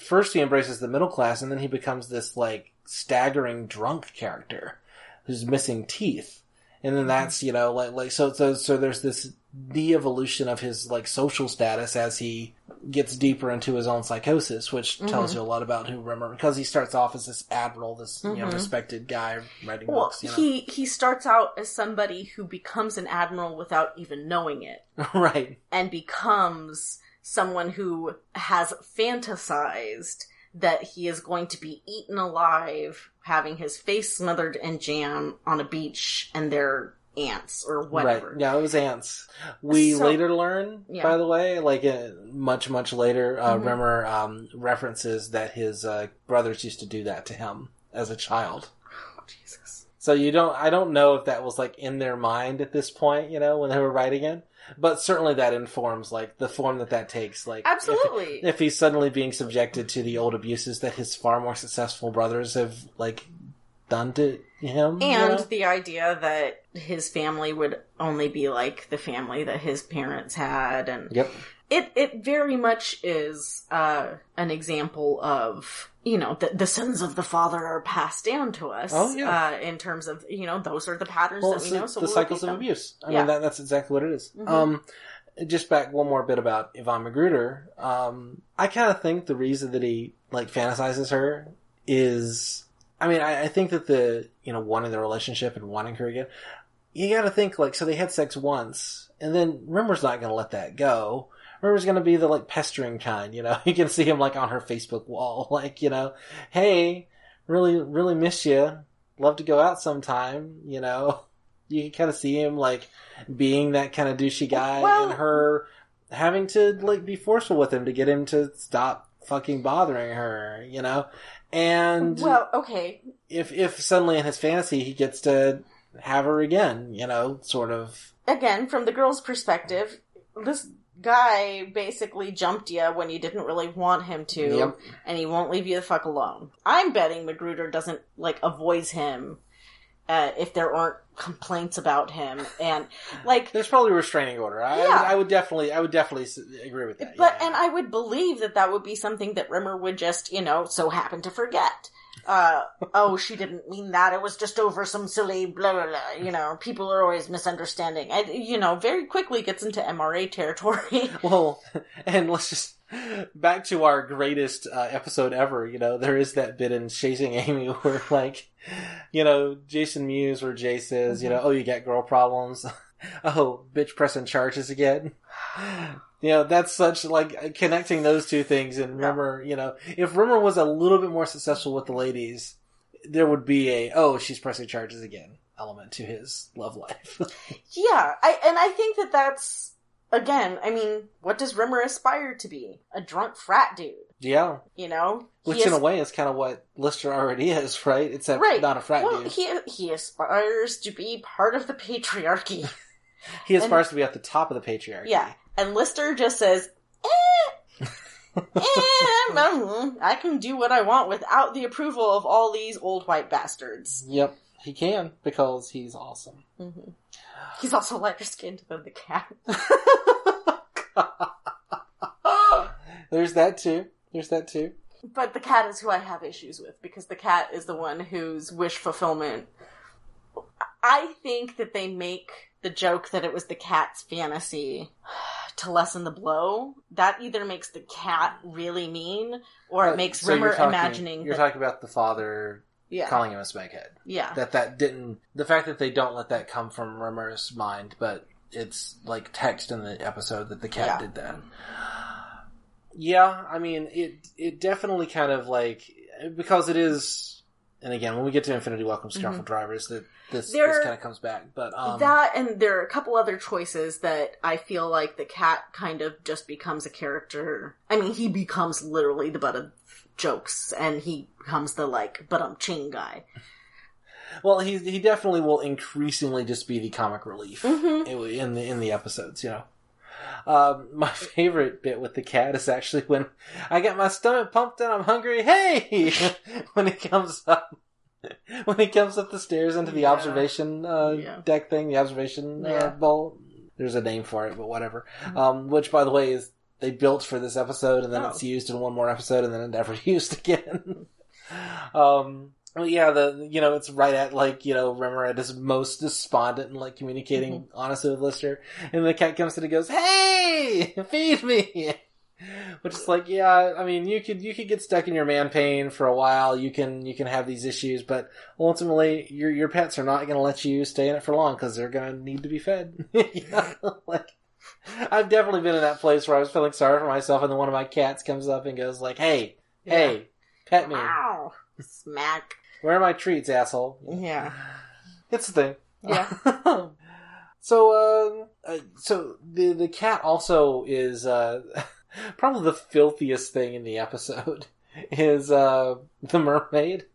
First, he embraces the middle class, and then he becomes this like staggering drunk character who's missing teeth and then that's you know like like so so so there's this de-evolution of his like social status as he gets deeper into his own psychosis which tells Mhm. you a lot about who Rimmer because he starts off as this admiral this you know Mhm. respected guy writing Well, books you know he he starts out as somebody who becomes an admiral without even knowing it, right and becomes someone who has fantasized that he is going to be eaten alive, having his face smothered in jam on a beach, and they're ants or whatever. Right. Yeah, it was ants. We So- later learn, Yeah. by the way, like uh, much, much later, uh, Mhm. Rimmer um, references that his uh, brothers used to do that to him as a child. Oh, Jesus. So you don't, I don't know if that was like in their mind at this point, you know, when they were writing it, but certainly that informs like the form that that takes. Like, Absolutely. if he's suddenly being subjected to the old abuses that his far more successful brothers have like done to him, you and know? the idea that his family would only be like the family that his parents had and yep, it it very much is uh an example of you know the, the sins of the father are passed down to us Oh, yeah. uh in terms of you know those are the patterns well, that we know so the we'll cycles of them. abuse. I Yeah. mean, that, that's exactly what it is. Mhm. Um, just back one more bit about Yvonne McGruder. Um, I kind of think the reason that he like fantasizes her is, I mean, I, I think that the you know wanting the relationship and wanting her again, you got to think like so they had sex once, and then Rimmer's not going to let that go. Going to be the like pestering kind, you know. You can see him like on her Facebook wall, like you know, hey, really, really miss you. Love to go out sometime, you know. You can kind of see him like being that kind of douchey guy Well- and her having to like be forceful with him to get him to stop fucking bothering her, you know? And well okay if if suddenly in his fantasy he gets to have her again, you know, sort of again from the girl's perspective this guy basically jumped you when you didn't really want him to Yep. and he won't leave you the fuck alone i'm betting McGruder doesn't like avoids him uh, if there aren't complaints about him and like there's probably a restraining order. I, Yeah. I, would, I would definitely I would definitely agree with that. But yeah. and I would believe that that would be something that Rimmer would just, you know, so happen to forget. Uh, oh, she didn't mean that. It was just over some silly blah blah blah. You know, people are always misunderstanding. I, you know, very quickly gets into MRA territory. Well, and let's just back to our greatest uh, episode ever. You know, there is that bit in Chasing Amy where, like, you know, Jason Mewes, where Jay says, you know, oh, you got girl problems. oh, bitch pressing charges again. You know, that's such like connecting those two things. And Rimmer, you know, if Rimmer was a little bit more successful with the ladies, there would be a oh, she's pressing charges again element to his love life. yeah, I and I think that that's again. I mean, what does Rimmer aspire to be? A drunk frat dude. yeah, You know, Which, He in a way, is kind of what Lister already is, right? Except Right. not a frat well, dude. he he aspires to be part of the patriarchy. He aspires to be at the top of the patriarchy. Yeah, and Lister just says, eh, eh, mm, I can do what I want without the approval of all these old white bastards. Yep, he can because he's awesome. hmm He's also lighter skinned than the cat. There's that too. There's that too. But the cat is who I have issues with because the cat is the one whose wish fulfillment. I think that they make the joke that it was the cat's fantasy to lessen the blow. That either makes the cat really mean or it makes So you're Rimmer talking- imagining You're that, talking about the father yeah, calling him a smeghead. yeah. That that didn't. The fact that they don't let that come from Rimmer's mind, but it's like text in the episode that the cat Yeah. did that. Yeah, I mean it. It definitely kind of like because it is. And again, when we get to Infinity Welcome to Careful Drivers, that this this kind of comes back. But um, that and there are a couple other choices that I feel like the cat kind of just becomes a character. I mean, he becomes literally the butt of jokes, and he becomes the like but I'm ching guy. Well, he he definitely will increasingly just be the comic relief Mhm. in the in the episodes. You know, um, my favorite bit with the cat is actually when I got my stomach pumped and I'm hungry. Hey, when he comes up. When he comes up the stairs into the Yeah. observation uh, Yeah. deck thing, the observation Yeah. uh, bowl. There's a name for it, but whatever. Um, which, by the way, is they built for this episode, and then Oh. it's used in one more episode, and then it never used again. um, well, yeah, the you know it's right at like you know Rimmer at his most despondent and like communicating Mm-hmm. honestly with Lister, and the cat comes in and goes, "Hey, feed me." Which is like, yeah, I mean, you could you could get stuck in your man pain for a while. You can you can have these issues, but ultimately, your your pets are not going to let you stay in it for long because they're going to need to be fed. You know? like, I've definitely been in that place where I was feeling sorry for myself, and then one of my cats comes up and goes like, "Hey, hey, pet me. Wow, smack. Where are my treats, asshole?" Yeah, It's the thing. yeah. so, uh, uh, so the the cat also is uh, probably the filthiest thing in the episode is uh, the mermaid,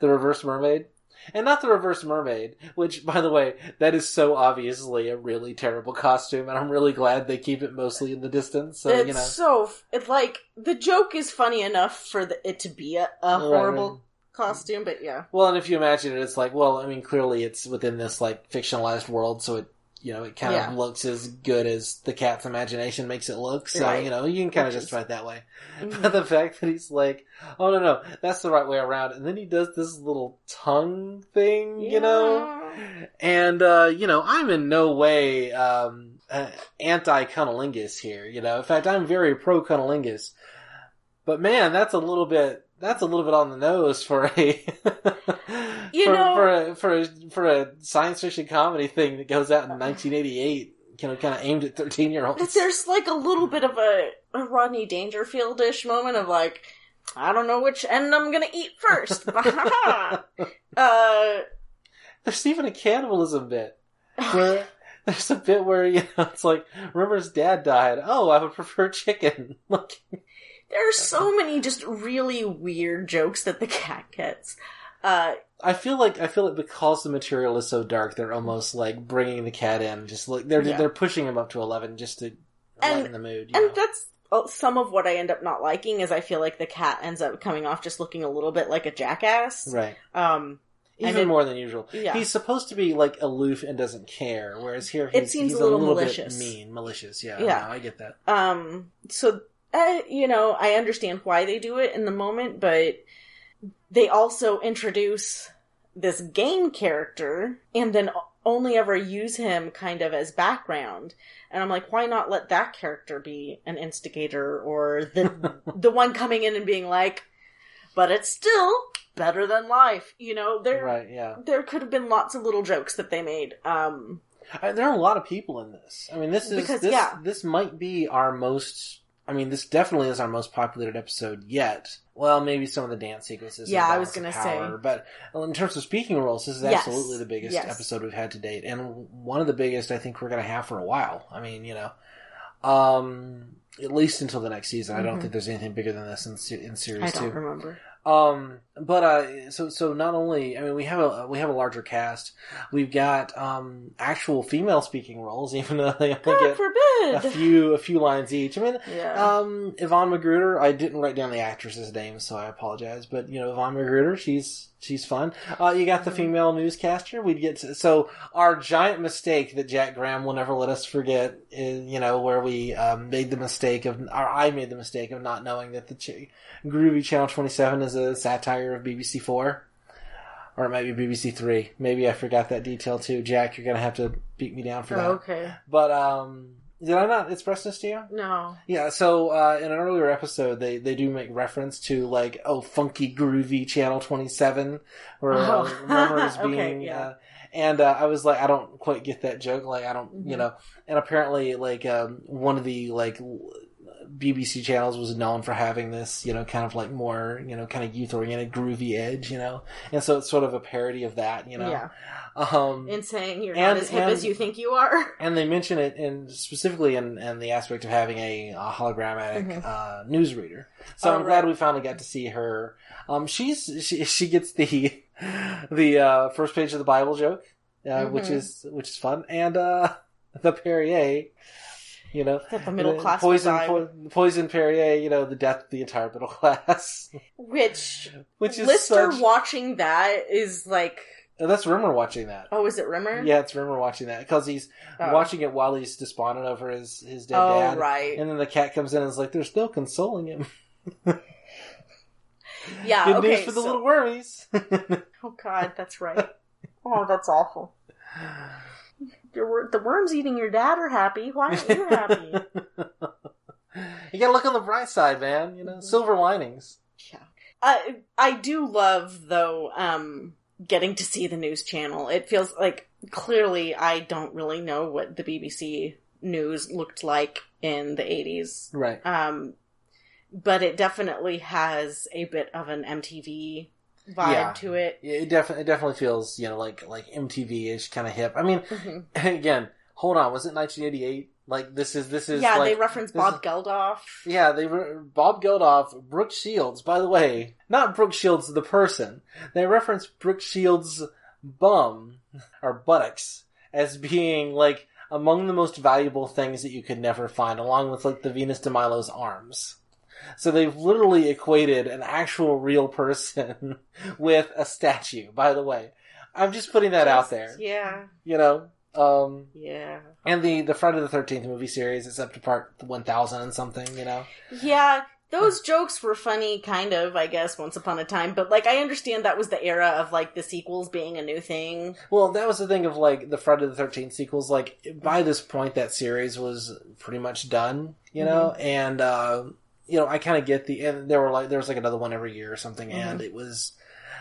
the reverse mermaid. And not the reverse mermaid, which, by the way, that is so obviously a really terrible costume, and I'm really glad they keep it mostly in the distance. So it's you know, so it's like the joke is funny enough for the, it to be a, a Right, horrible right. Costume, but yeah, Well, and if you imagine it, it's like, well, I mean, clearly it's within this like fictionalized world, so it, you know, it kind Yeah. of looks as good as the cat's imagination makes it look. So Right. you know, you can kind of Which is- it that way. Mhm. But the fact that he's like, oh no, no, that's the right way around, and then he does this little tongue thing, you know, and uh, you know, I'm in no way um, uh, anti cunnilingus here. You know, in fact, I'm very pro cunnilingus. But man, that's a little bit. That's a little bit on the nose for a You for, know- for a for a for a science fiction comedy thing that goes out in 1988. You know, kind of aimed at 13 year olds. there's like a little bit of a, a Rodney Dangerfield-ish moment of like, I don't know which end I'm gonna eat first. uh, There's even a cannibalism bit where there's a bit where you know it's like, Rimmer's dad died. Oh, I would prefer chicken. Like, there are so many just really weird jokes that the cat gets. Uh, I feel like I feel like because the material is so dark, they're almost like bringing the cat in. Just like they're Yeah. they're pushing him up to eleven just to And- lighten the mood. And know? that's uh, some of what I end up not liking is I feel like the cat ends up coming off just looking a little bit like a jackass. right. Um, Even it- more than usual. Yeah. He's supposed to be like aloof and doesn't care, whereas here It he's, seems a little bit malicious. mean, malicious. Yeah, Yeah. no, I get that. Um, so, uh, you know, I understand why they do it in the moment, but they also introduce this game character and then only ever use him kind of as background. And I'm like, why not let that character be an instigator or the the one coming in and being like, but it's still better than life. You know, there Right? Yeah. there could have been lots of little jokes that they made. Um, I, there are a lot of people in this. I mean, this is Because, this yeah. this might be our most. I mean, this definitely is our most populated episode yet. Well, maybe some of the dance sequences. Yeah, I was gonna say. but in terms of speaking roles, this is Yes. absolutely the biggest Yes. episode we've had to date, and one of the biggest I think we're going to have for a while. I mean, you know, um, at least until the next season. I don't Mhm. think there's anything bigger than this in, in series I two. don't remember. Um, but uh, so so not only I mean we have a we have a larger cast. We've got um actual female speaking roles, even though they only God get a few a few lines each. I mean, Yeah. um, Yvonne McGruder. I didn't write down the actress's name, so I apologize. But you know, Yvonne McGruder, she's she's fun. Uh, you got the Mhm. female newscaster. We'd get to, so our giant mistake that Jack Graham will never let us forget is you know where we um, made the mistake of, or I made the mistake of not knowing that the ch- Groovy Channel Twenty Seven is a satire of BBC Four. Or it might be BBC Three. Maybe I forgot that detail too. Jack, you're gonna have to beat me down for that. Oh, okay. But um, did I not express this to you? No. Yeah, so uh, in an earlier episode, they, they do make reference to like oh funky groovy channel twenty seven, where uh, Oh. Murmur is Okay, being, yeah. uh, and uh, I was like I don't quite get that joke, like I don't you Mhm. know, and apparently like um, one of the like BBC channels was known for having this you know kind of like more you know kind of youth oriented groovy edge, you know, and so it's sort of a parody of that, you know. Yeah. Um, And saying you're And- not as hip and- as you think you are. and they mention it in specifically in, in the aspect of having a, a hologrammatic Mhm. uh, newsreader. So Oh, I'm glad right. we finally got to see her. Um, she's she she gets the the uh, first page of the Bible joke, uh, which Mhm. is which is fun, and uh, the Perrier. You know, the middle class poison, po- poison Perrier. You know, the death of the entire middle class, Which, which is Lister such. watching that is like, Oh, that's Rimmer watching that. oh, is it Rimmer? Yeah, it's Rimmer watching that because he's Oh. watching it while he's despondent over his his dead Oh, dad. right. And then the cat comes in and is like, "There's no consoling him." yeah, Good okay. news for the so- little wormies. Oh, God, that's right. oh, that's awful. Your the worms eating your dad are happy. Why aren't you happy? you gotta look on the bright side, man. You know, Mhm. silver linings. Yeah. I I do love though um getting to see the news channel. It feels like clearly I don't really know what the BBC news looked like in the 80s. Right. Um but it definitely has a bit of an MTV vibe Yeah. to it. It definitely it definitely feels you know like like MTV ish kind of hip. I mean, Mhm. again, hold on. Was it 1988? Like this is this is Yeah, like they reference Bob is- Geldof. Yeah, they were Bob Geldof, Brooke Shields. By the way, not Brooke Shields the person. They reference Brooke Shields' bum or buttocks as being like among the most valuable things that you could never find, along with like the Venus de Milo's arms. So they've literally equated an actual real person with a statue. By the way, I'm just putting that out there. Yeah. You know. Um, Yeah. and the the Friday the Thirteenth movie series is up to part one thousand and something. You know. Yeah, those jokes were funny, kind of, I guess, once upon a time. But, like, I understand that was the era of, like, the sequels being a new thing. Well, that was the thing of like the Friday the Thirteenth sequels. Like by this point, that series was pretty much done, you know. And uh, you know, I kind of get the and there were like there was like another one every year or something, and it was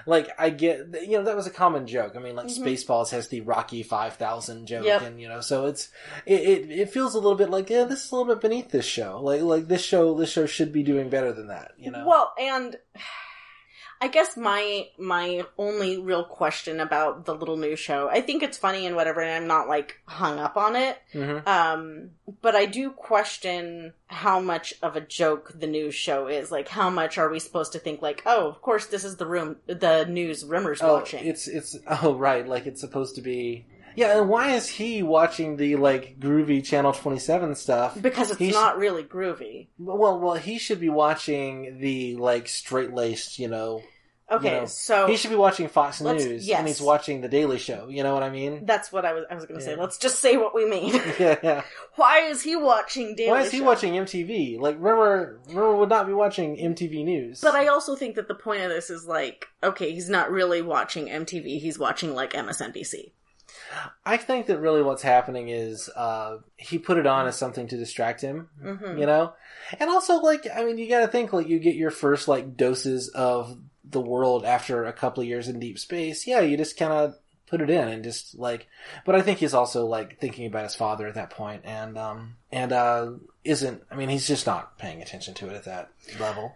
like I get you know that was a common joke. I mean, like Mhm. Spaceballs has the Rocky Five Thousand joke, Yep. and you know, so it's it, it it feels a little bit like yeah, this is a little bit beneath this show. Like like this show this show should be doing better than that, you know. Well, and I guess my my only real question about the little news show, I think it's funny and whatever, and I'm not like hung up on it. hmm Um, but I do question how much of a joke the news show is. Like, how much are we supposed to think like, oh, of course, this is the room, the news Rimmer's Oh, watching. it's it's oh right, like it's supposed to be. Yeah, and why is he watching the like groovy Channel Twenty Seven stuff? because it's not really groovy. Well, well, he should be watching the like straight laced, you know. Okay, You know, so He should be watching Fox Let's- News, yes. and he's watching the Daily Show. You know what I mean? that's what I was I was going to say. Yeah. Let's just say what we mean. yeah, yeah. Why is he watching Daily Why is he Show? watching MTV? Like, Rimmer, Rimmer would not be watching MTV News. But I also think that the point of this is like, okay, he's not really watching MTV. He's watching like MSNBC. I think that really what's happening is uh, he put it on as something to distract him. hmm you know and also like i mean you gotta think like you get your first like doses of the world after a couple of years in deep space yeah you just kind of put it in and just like but i think he's also like thinking about his father at that point and um and uh isn't i mean he's just not paying attention to it at that level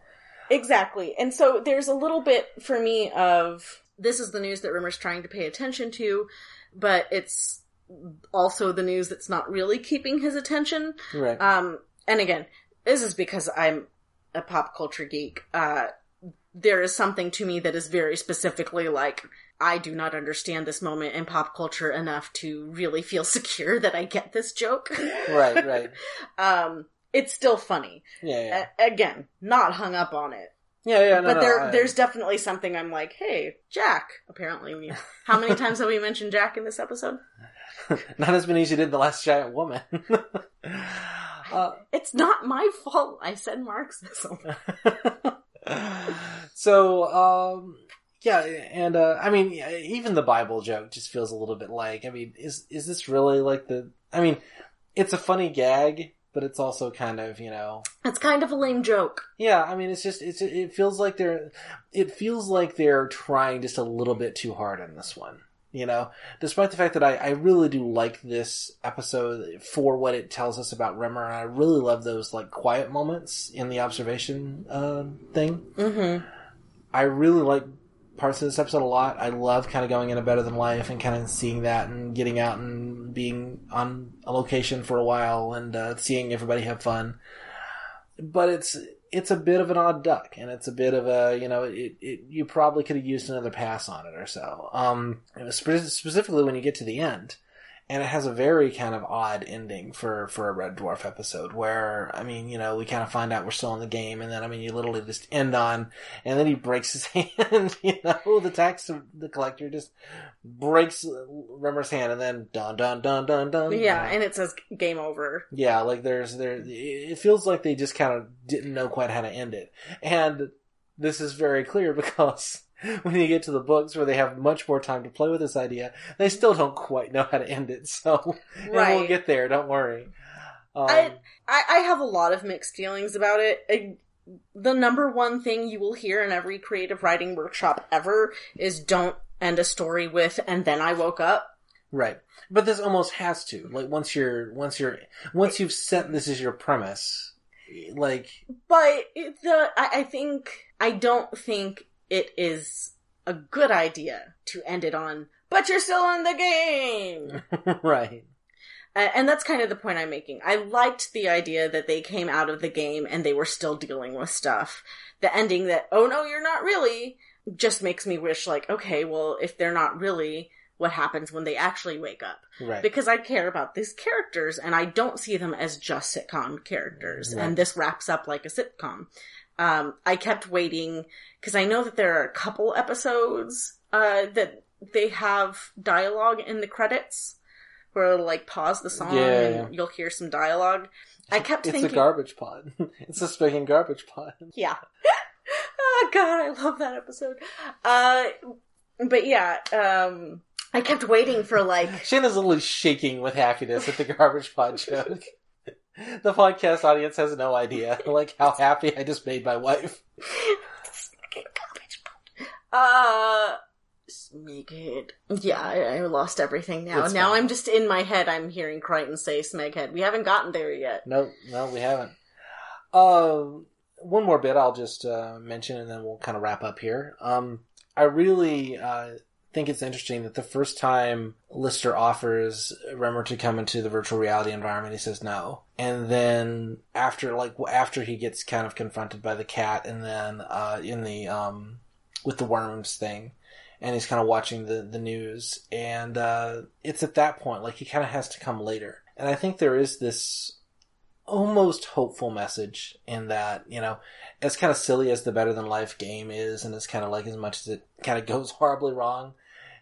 Exactly. And so there's a little bit for me of this is the news that Rimmer's trying to pay attention to, but it's also the news that's not really keeping his attention. right Um, and again, this is because I'm a pop culture geek. Uh, there is something to me that is very specifically like I do not understand this moment in pop culture enough to really feel secure that I get this joke. right, right. um, it's still funny. Yeah, yeah. A- again, not hung up on it. Yeah, yeah, no, but no, there, I- there's definitely something I'm like, hey, Jack. Apparently, how many times have we mentioned Jack in this episode? not as many as you did the last giant woman. uh, It's not my fault. I said Marxism. so, um, yeah, and uh, I mean, even the Bible joke just feels a little bit like. I mean, is is this really like the? I mean, it's a funny gag, but it's also kind of you know. It's kind of a lame joke. Yeah, I mean, it's just it's it feels like they're it feels like they're trying just a little bit too hard on this one. You know, despite the fact that I, I really do like this episode for what it tells us about Rimmer, and I really love those like quiet moments in the observation uh, thing. Mm-hmm. I really like parts of this episode a lot. I love kind of going into Better Than Life and kind of seeing that and getting out and being on a location for a while and uh, seeing everybody have fun. But it's it's a bit of an odd duck, and it's a bit of a you know it, it you probably could have used another pass on it or so. Um, spe- specifically when you get to the end, and it has a very kind of odd ending for for a Red Dwarf episode where I mean you know we kind of find out we're still in the game, and then I mean you literally just end on, and then he breaks his hand. You know the tax the collector just breaks Rimmer's hand, and then dun dun dun dun dun. Yeah, and it says game over. Yeah, like there's there. It feels like they just kind of didn't know quite how to end it, and this is very clear because when you get to the books where they have much more time to play with this idea, they still don't quite know how to end it. So and we'll get there. Don't worry. Um, I, I I have a lot of mixed feelings about it. I, the number one thing you will hear in every creative writing workshop ever is don't end a story with and then I woke up. right, but this almost has to like once you're once you're once you've set this as your premise, like But the I, I think I don't think it is a good idea to end it on. But you're still in the game. right. A- And that's kind of the point I'm making. I liked the idea that they came out of the game and they were still dealing with stuff. The ending that, oh no, you're not really, just makes me wish, like, okay, well, if they're not really, what happens when they actually wake up? Right. Because I care about these characters and I don't see them as just sitcom characters. Right. And this wraps up like a sitcom. Um, I kept waiting because I know that there are a couple episodes uh, that they have dialogue in the credits where it'll like pause the song Yeah, and you'll hear some dialogue. I kept it's thinking, a garbage pot. it's a speaking garbage pot. yeah. oh god, I love that episode. Uh, but yeah, um, I kept waiting for like Shana's literally shaking with happiness at the garbage pot joke. The podcast audience has no idea, like how happy I just made my wife. Uh, Smeghead. Yeah, I, I lost everything now. It's now fine. I'm just in my head. I'm hearing Kryten say Smeghead. We haven't gotten there yet. No, no, we haven't. Uh, one more bit I'll just uh, mention, and then we'll kind of wrap up here. Um, I really uh, think it's interesting that the first time Lister offers Rimmer to come into the virtual reality environment, he says no, and then after, like after he gets kind of confronted by the cat, and then uh, in the um, with the worms thing. And he's kind of watching the, the news, and uh, it's at that point like he kind of has to come later. And I think there is this almost hopeful message in that, you know, as kind of silly as the Better Than Life game is, and as kind of like as much as it kind of goes horribly wrong,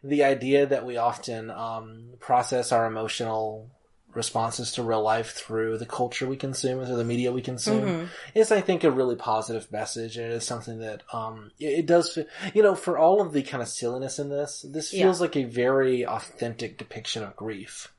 the idea that we often um, process our emotional responses to real life through the culture we consume, through the media we consume, Mhm. is, I think, a really positive message. And it is something that um, it, it does, you know, for all of the kind of silliness in this, this Yeah. feels like a very authentic depiction of grief.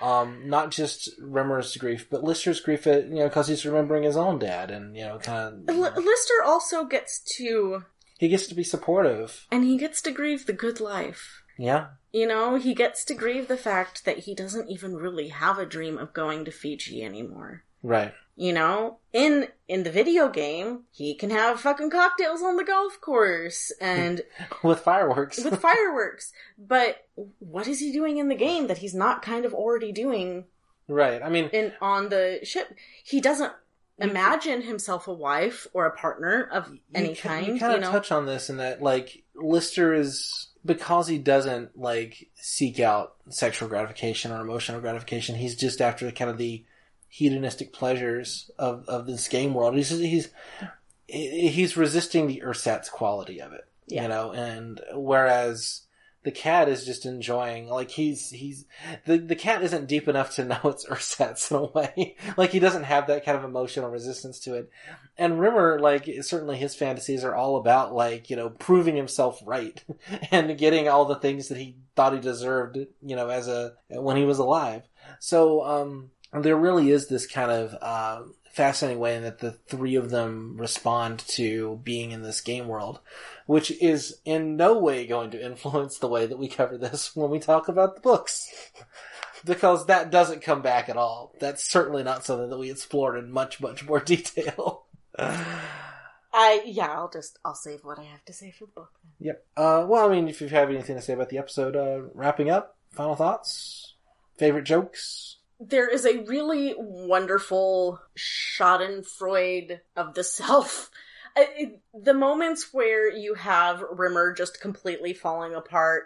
Um, not just Rimmer's grief, but Lister's grief, at, you know, because he's remembering his own dad, and you know, kind L- of Lister also gets to, he gets to be supportive. and he gets to grieve the good life. Yeah, You know, he gets to grieve the fact that he doesn't even really have a dream of going to Fiji anymore. right. You know, in in the video game, he can have fucking cocktails on the golf course and With fireworks. with fireworks. But what is he doing in the game that he's not kind of already doing right. I mean, in on the ship? He doesn't imagine himself a wife or a partner of any you, ca- kind. You You, kind of know, touch on this in that, like, Lister is because he doesn't like seek out sexual gratification or emotional gratification. He's just after kind of the hedonistic pleasures of of this game world. He's he's he's resisting the ersatz quality of it, Yeah. you know. And whereas the cat is just enjoying, like he's he's the the cat isn't deep enough to know it's ersatz in a way. like he doesn't have that kind of emotional resistance to it. And Rimmer, like certainly his fantasies are all about like you know proving himself right and getting all the things that he thought he deserved, you know, as a when he was alive. So um, there really is this kind of uh, fascinating way that the three of them respond to being in this game world, which is in no way going to influence the way that we cover this when we talk about the books. Because that doesn't come back at all. That's certainly not something that we explored in much, much more detail. I yeah, I'll just I'll save what I have to say for the book. Then. Yep. Uh, well, I mean, if you have anything to say about the episode, uh, wrapping up, final thoughts, favorite jokes. There is a really wonderful Schadenfreude of the self. I- it- the moments where you have Rimmer just completely falling apart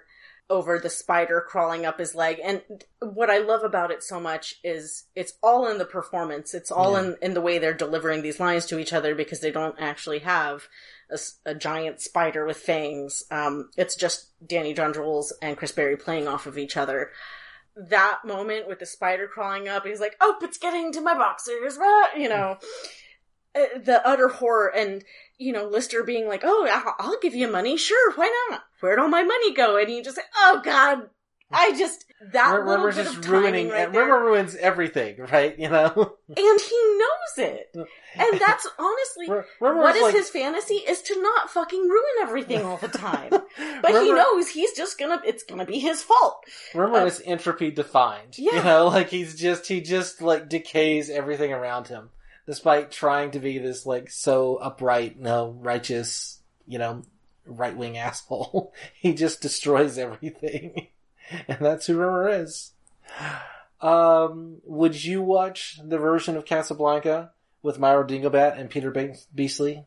over the spider crawling up his leg, and what I love about it so much is it's all in the performance. It's all Yeah. in in the way they're delivering these lines to each other because they don't actually have a giant spider with fangs. Um, it's just Danny Jules and Chris Barrie playing off of each other that moment with the spider crawling up, he's like, "Oh, it's getting to my boxers," ah," you know, Uh, the utter horror, and you know, Lister being like, "Oh, I'll, give you money, sure, why not? Where'd all my money go?" And he just "Oh God, I just that Rim- little bit just of ruining. right Rimmer ruins everything, right? You know. and he knows it, and that's honestly." R- What is like, his fantasy is to not fucking ruin everything all the time. But he knows he's just gonna, it's gonna be his fault. Rimmer uh, is entropy defined. Yeah. You know, like he's just he just like decays everything around him, despite trying to be this like so upright, no righteous, you know, right wing asshole. he just destroys everything, and that's who Rimmer is. Um, would you watch the version of Casablanca with Myra Dinglebat and Peter Be- Beasley?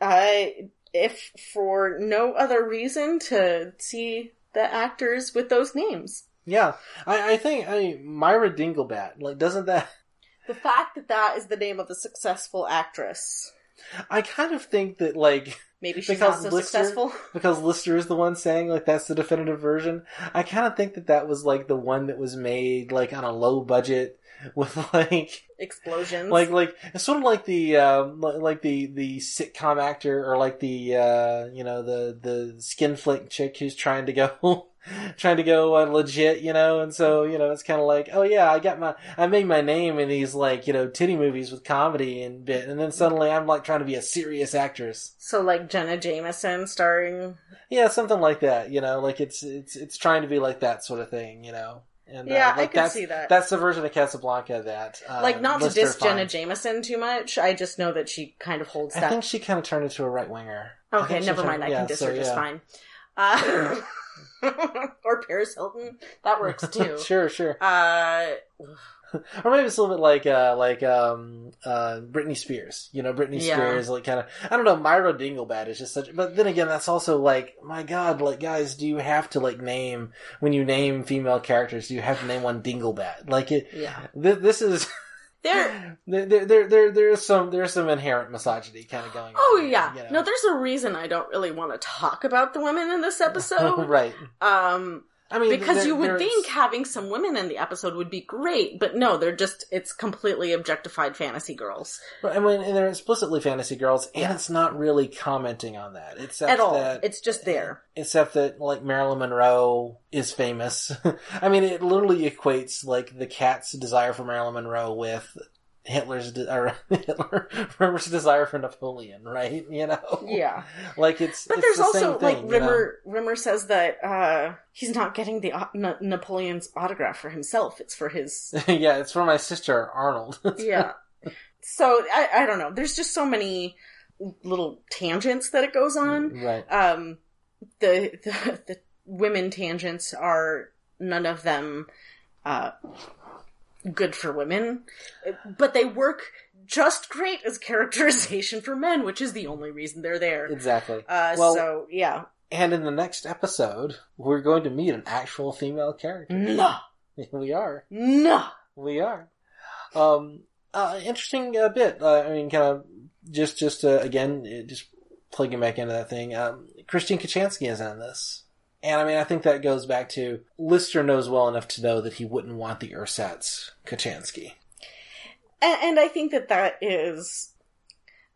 I, if for no other reason to see the actors with those names. Yeah, I, I think I mean Myra Dinglebat. Like, doesn't that? The fact that that is the name of a successful actress. I kind of think that like Maybe she's Because not so Lister- successful. because Lister is the one saying like that's the definitive version. I kind of think that that was like the one that was made like on a low budget with like Explosions. like like it's sort of like the li- like the the sitcom actor or like the uh you know the the skin flick chick who's trying to go trying to go uh, legit you know and so you know it's kind of like oh yeah i got my i made my name in these like you know titty movies with comedy and bit and then suddenly i'm like trying to be a serious actress so like Jenna Jameson starring. yeah something like that you know like it's it's it's trying to be like that sort of thing you know and Yeah, uh, I like can that's, see that. that's the version of casablanca that uh, like not to Lister diss Jenna. Jameson too much. I just know that she kind of holds I that. think she kind of turned into a right winger. Okay, never turned- mind. I yeah, can diss so, her just yeah. fine. Uh, or Paris Hilton. That works too. sure, sure. Uh, Or maybe it's a little bit like uh like um uh Britney Spears. You know, Britney Yeah. Spears like kind of I don't know, Myra Dinglebat is just such but then again that's also like my god, like guys, do you have to like name when you name female characters, do you have to name one Dinglebat? Like it yeah. th- this is There. there there there there there's some there's some inherent misogyny kind of going on. Oh here, yeah. you know? No, there's a reason I don't really want to talk about the women in this episode. right. Um, I mean because you would think having some women in the episode would be great, but no, they're just it's completely objectified fantasy girls Right, I mean, and they're explicitly fantasy girls, and it's not really commenting on that, except at all. that It's just there. except that like Marilyn Monroe is famous. I mean, it literally equates like the cat's desire for Marilyn Monroe with Hitler's de- or Hitler Rimmer's desire for Napoleon, right? You know, Yeah. like it's. But it's there's the also thing, like you know? Rimmer. Rimmer says that uh, he's not getting the Na- Napoleon's autograph for himself. It's for his. yeah, it's for my sister Arnold. yeah. So I, I don't know. There's just so many little tangents that it goes on. right. Um, the, the the women tangents are none of them uh, good for women, but they work just great as characterization for men, which is the only reason they're there. Exactly. Uh, well, so yeah, and in the next episode, we're going to meet an actual female character. no, we are. no, We are. Um, uh, interesting uh, bit. Uh, I mean, kind of just, just uh, again, just plugging back into that thing. Um, Kristine Kochanski is in this, and I mean, I think that goes back to Lister knows well enough to know that he wouldn't want the ersatz Kochanski. and, and I think that that is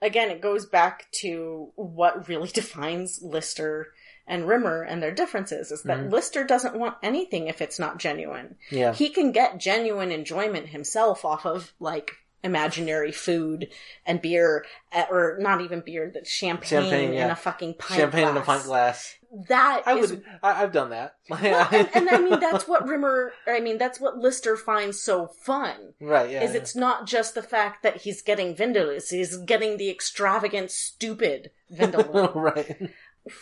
again, it goes back to what really defines Lister and Rimmer and their differences is that Mhm. Lister doesn't want anything if it's not genuine. Yeah, he can get genuine enjoyment himself off of like imaginary food and beer uh, or not even beer that champagne, Champagne, in yeah. a fucking pint champagne in a pint glass. That I is- would. I, I've done that. Well, and, and I mean that's what Rimmer I mean that's what Lister finds so fun right. Yeah. is it's not just the fact that he's getting Vindaloo, he's getting the extravagant stupid Vindaloo right.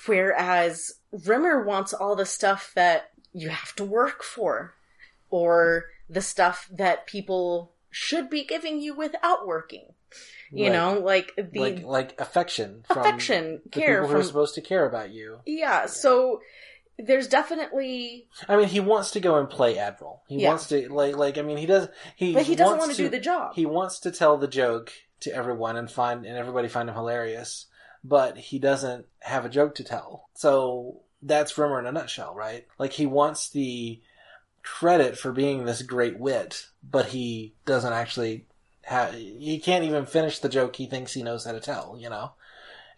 Whereas Rimmer wants all the stuff that you have to work for, or the stuff that people should be giving you without working. You Right. know, like the like like affection from affection, care people who are supposed to care about you. yeah, so there's definitely, I mean, he wants to go and play admiral. He Yeah. wants to like like. I mean, he does. He but he doesn't want to do the job. He wants to tell the joke to everyone and find and everybody find him hilarious, but he doesn't have a joke to tell. So that's Rimmer in a nutshell, right? Like he wants the credit for being this great wit, but he doesn't actually He can't even finish the joke he thinks he knows how to tell. You know.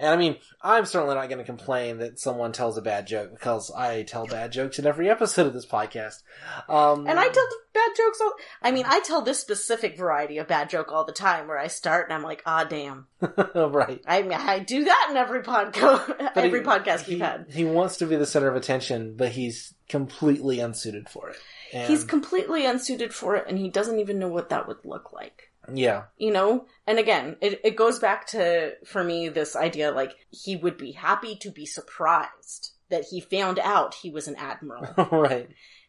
And I mean, I'm certainly not going to complain that someone tells a bad joke because I tell bad jokes in every episode of this podcast. Um, and I tell bad jokes all. I mean, I tell this specific variety of bad joke all the time, where I start and I'm like, ah, damn. right. I mean, I do that in every podcast, every he- podcast he, we've had. He wants to be the center of attention, but he's completely unsuited for it. And, He's completely unsuited for it, and he doesn't even know what that would look like. Yeah, You know? And again, it, it goes back to, for me, this idea like he would be happy to be surprised that he found out he was an admiral. right.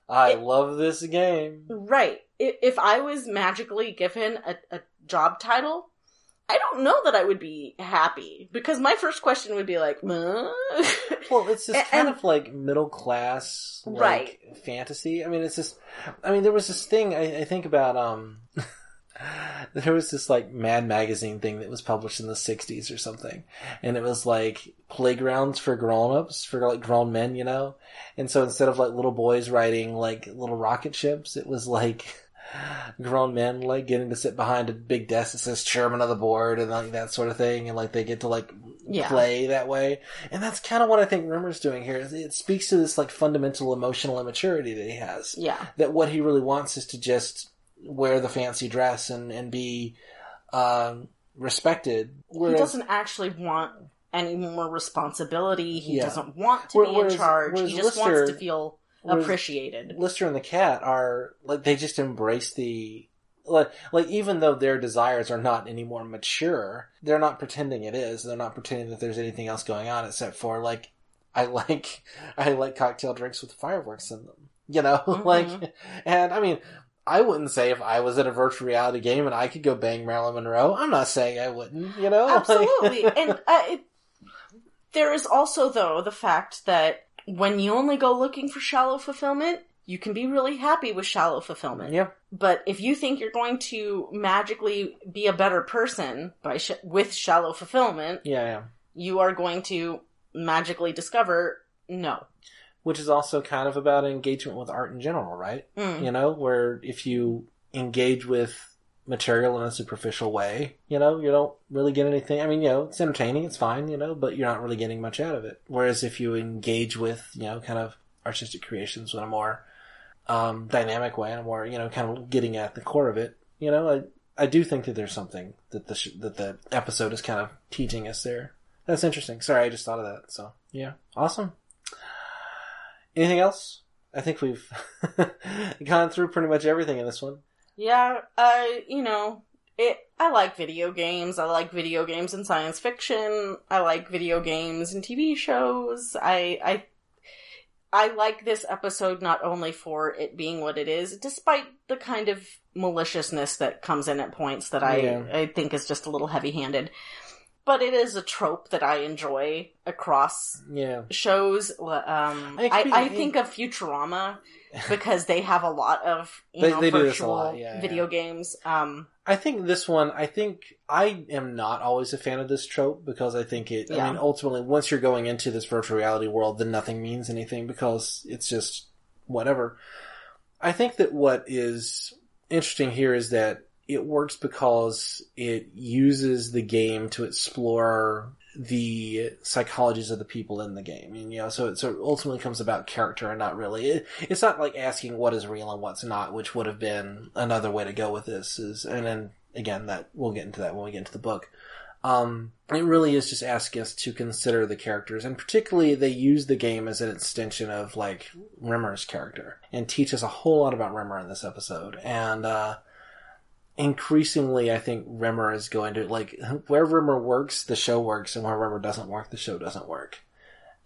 I It- love this game. right. If I was magically given a, a job title, I don't know that I would be happy because my first question would be like, "Huh?" Well, it's just kind and- of like middle class, like, Right. fantasy. I mean, it's just. I mean, there was this thing I, I think about. Um, there was this like Mad Magazine thing that was published in the '60s or something, and it was like playgrounds for grown-ups for like grown men, you know. And so instead of like little boys riding like little rocket ships, it was like grown men like getting to sit behind a big desk that says chairman of the board and like that sort of thing, and like they get to like Yeah. play that way. And that's kind of what I think Rimmer's doing here. It speaks to this like fundamental emotional immaturity that he has. yeah. That what he really wants is to just wear the fancy dress and and be um, respected. He doesn't actually want any more responsibility. He Yeah. doesn't want to Where- be in charge. He just Lister- wants to feel appreciated. Lister and the cat are like they just embrace the like like even though their desires are not any more mature, they're not pretending it is. They're not pretending that there's anything else going on except for like I like I like cocktail drinks with fireworks in them. You know, Mhm. like and I mean I wouldn't say if I was at a virtual reality game and I could go bang Marilyn Monroe. I'm not saying I wouldn't, you know? Absolutely. and uh, it, there is also, though, the fact that when you only go looking for shallow fulfillment, you can be really happy with shallow fulfillment. yeah. But if you think you're going to magically be a better person by sh- with shallow fulfillment, Yeah, yeah. you are going to magically discover no. Which is also kind of about engagement with art in general, right? Mm. you know, where if you engage with material in a superficial way, you know, you don't really get anything. I mean, you know, it's entertaining, it's fine, you know, but you're not really getting much out of it. Whereas if you engage with, you know, kind of artistic creations in a more um, dynamic way, in a more, you know, kind of getting at the core of it, you know, I I do think that there's something that the sh- that the episode is kind of teaching us there. That's interesting. Sorry, I just thought of that. So yeah, awesome. Anything else? I think we've gone through pretty much everything in this one. Yeah, uh, you know, it. I like video games. I like video games and science fiction. I like video games and TV shows. I, I, I like this episode not only for it being what it is, despite the kind of maliciousness that comes in at points that Yeah. I I think is just a little heavy handed. But it is a trope that I enjoy across Yeah. shows. Um, I I. I think of Futurama because they have a lot of you They- know they do this a virtual lot, yeah, video yeah. games. Um, I think this one, I think I am not always a fan of this trope because I think it, I mean, ultimately, once you're going into this virtual reality world, then nothing means anything because it's just whatever. I think that what is interesting here is that it works because it uses the game to explore the psychologies of the people in the game. And, you know, so it, so it ultimately comes about character and not really, it, it's not like asking what is real and what's not, which would have been another way to go with this is, and then again, that we'll get into that when we get into the book. Um, it really is just asking us to consider the characters, and particularly they use the game as an extension of like Rimmer's character, and teach us a whole lot about Rimmer in this episode. And uh, increasingly, I think Rimmer is going to like where Rimmer works, the show works, and where Rimmer doesn't work, the show doesn't work.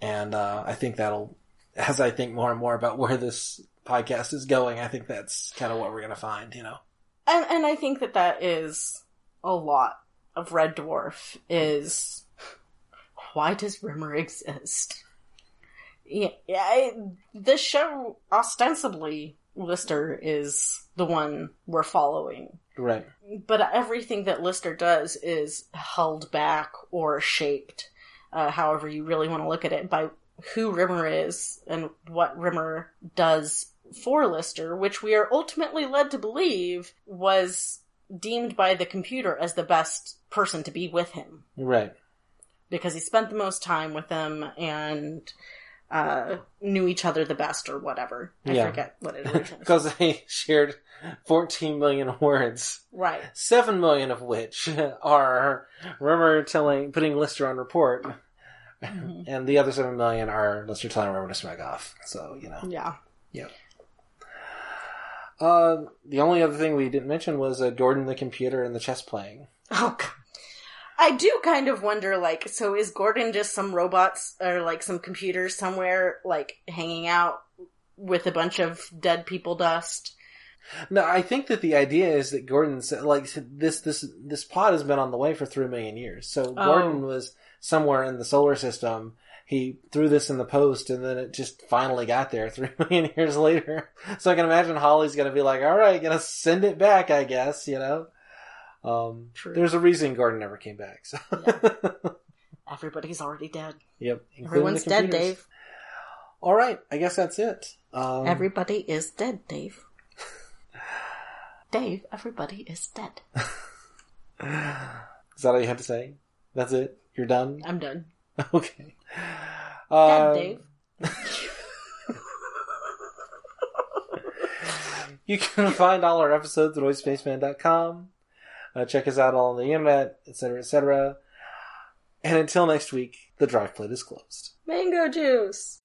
And uh, I think that'll, as I think more and more about where this podcast is going, I think that's kind of what we're going to find. You know. and and I think that that is a lot of Red Dwarf is why does Rimmer exist? Yeah, I, this show ostensibly Lister is the one we're following, Right. but everything that Lister does is held back or shaped, uh, however you really want to look at it, by who Rimmer is and what Rimmer does for Lister, which we are ultimately led to believe was deemed by the computer as the best person to be with him Right. because he spent the most time with them and uh, knew each other the best or whatever. I Yeah. forget what it was. because they shared 14 million words, Right. 7 million of which are Rimmer telling, putting Lister on report, Mhm. and the other 7 million are Lister telling Rimmer to smeg off. So, you know. Yeah. Uh, the only other thing we didn't mention was uh, Gordon the computer and the chess playing. Oh, God. I do kind of wonder, like, so is Gordon just some robots or like some computers somewhere, like hanging out with a bunch of dead people dust? No, I think that the idea is that Gordon said, like this this this pod has been on the way for three million years. So Oh. Gordon was somewhere in the solar system. He threw this in the post, and then it just finally got there three million years later. So I can imagine Holly's gonna be like, "All right, gonna send it back, I guess." You know. Um, True. There's a reason Gordon never came back. So. Everybody's already dead. yep. Everyone's dead. Dave. All right, I guess that's it. Um, Everybody is dead, Dave. Dave, everybody is dead. Is that all you have to say? That's it. You're done. I'm done. Okay. Dead, Uh, Dave. You can find all our episodes at oispaceman.com. Uh, check us out all on the internet, etc., etc. And until next week, the drive plate is closed. Mango juice.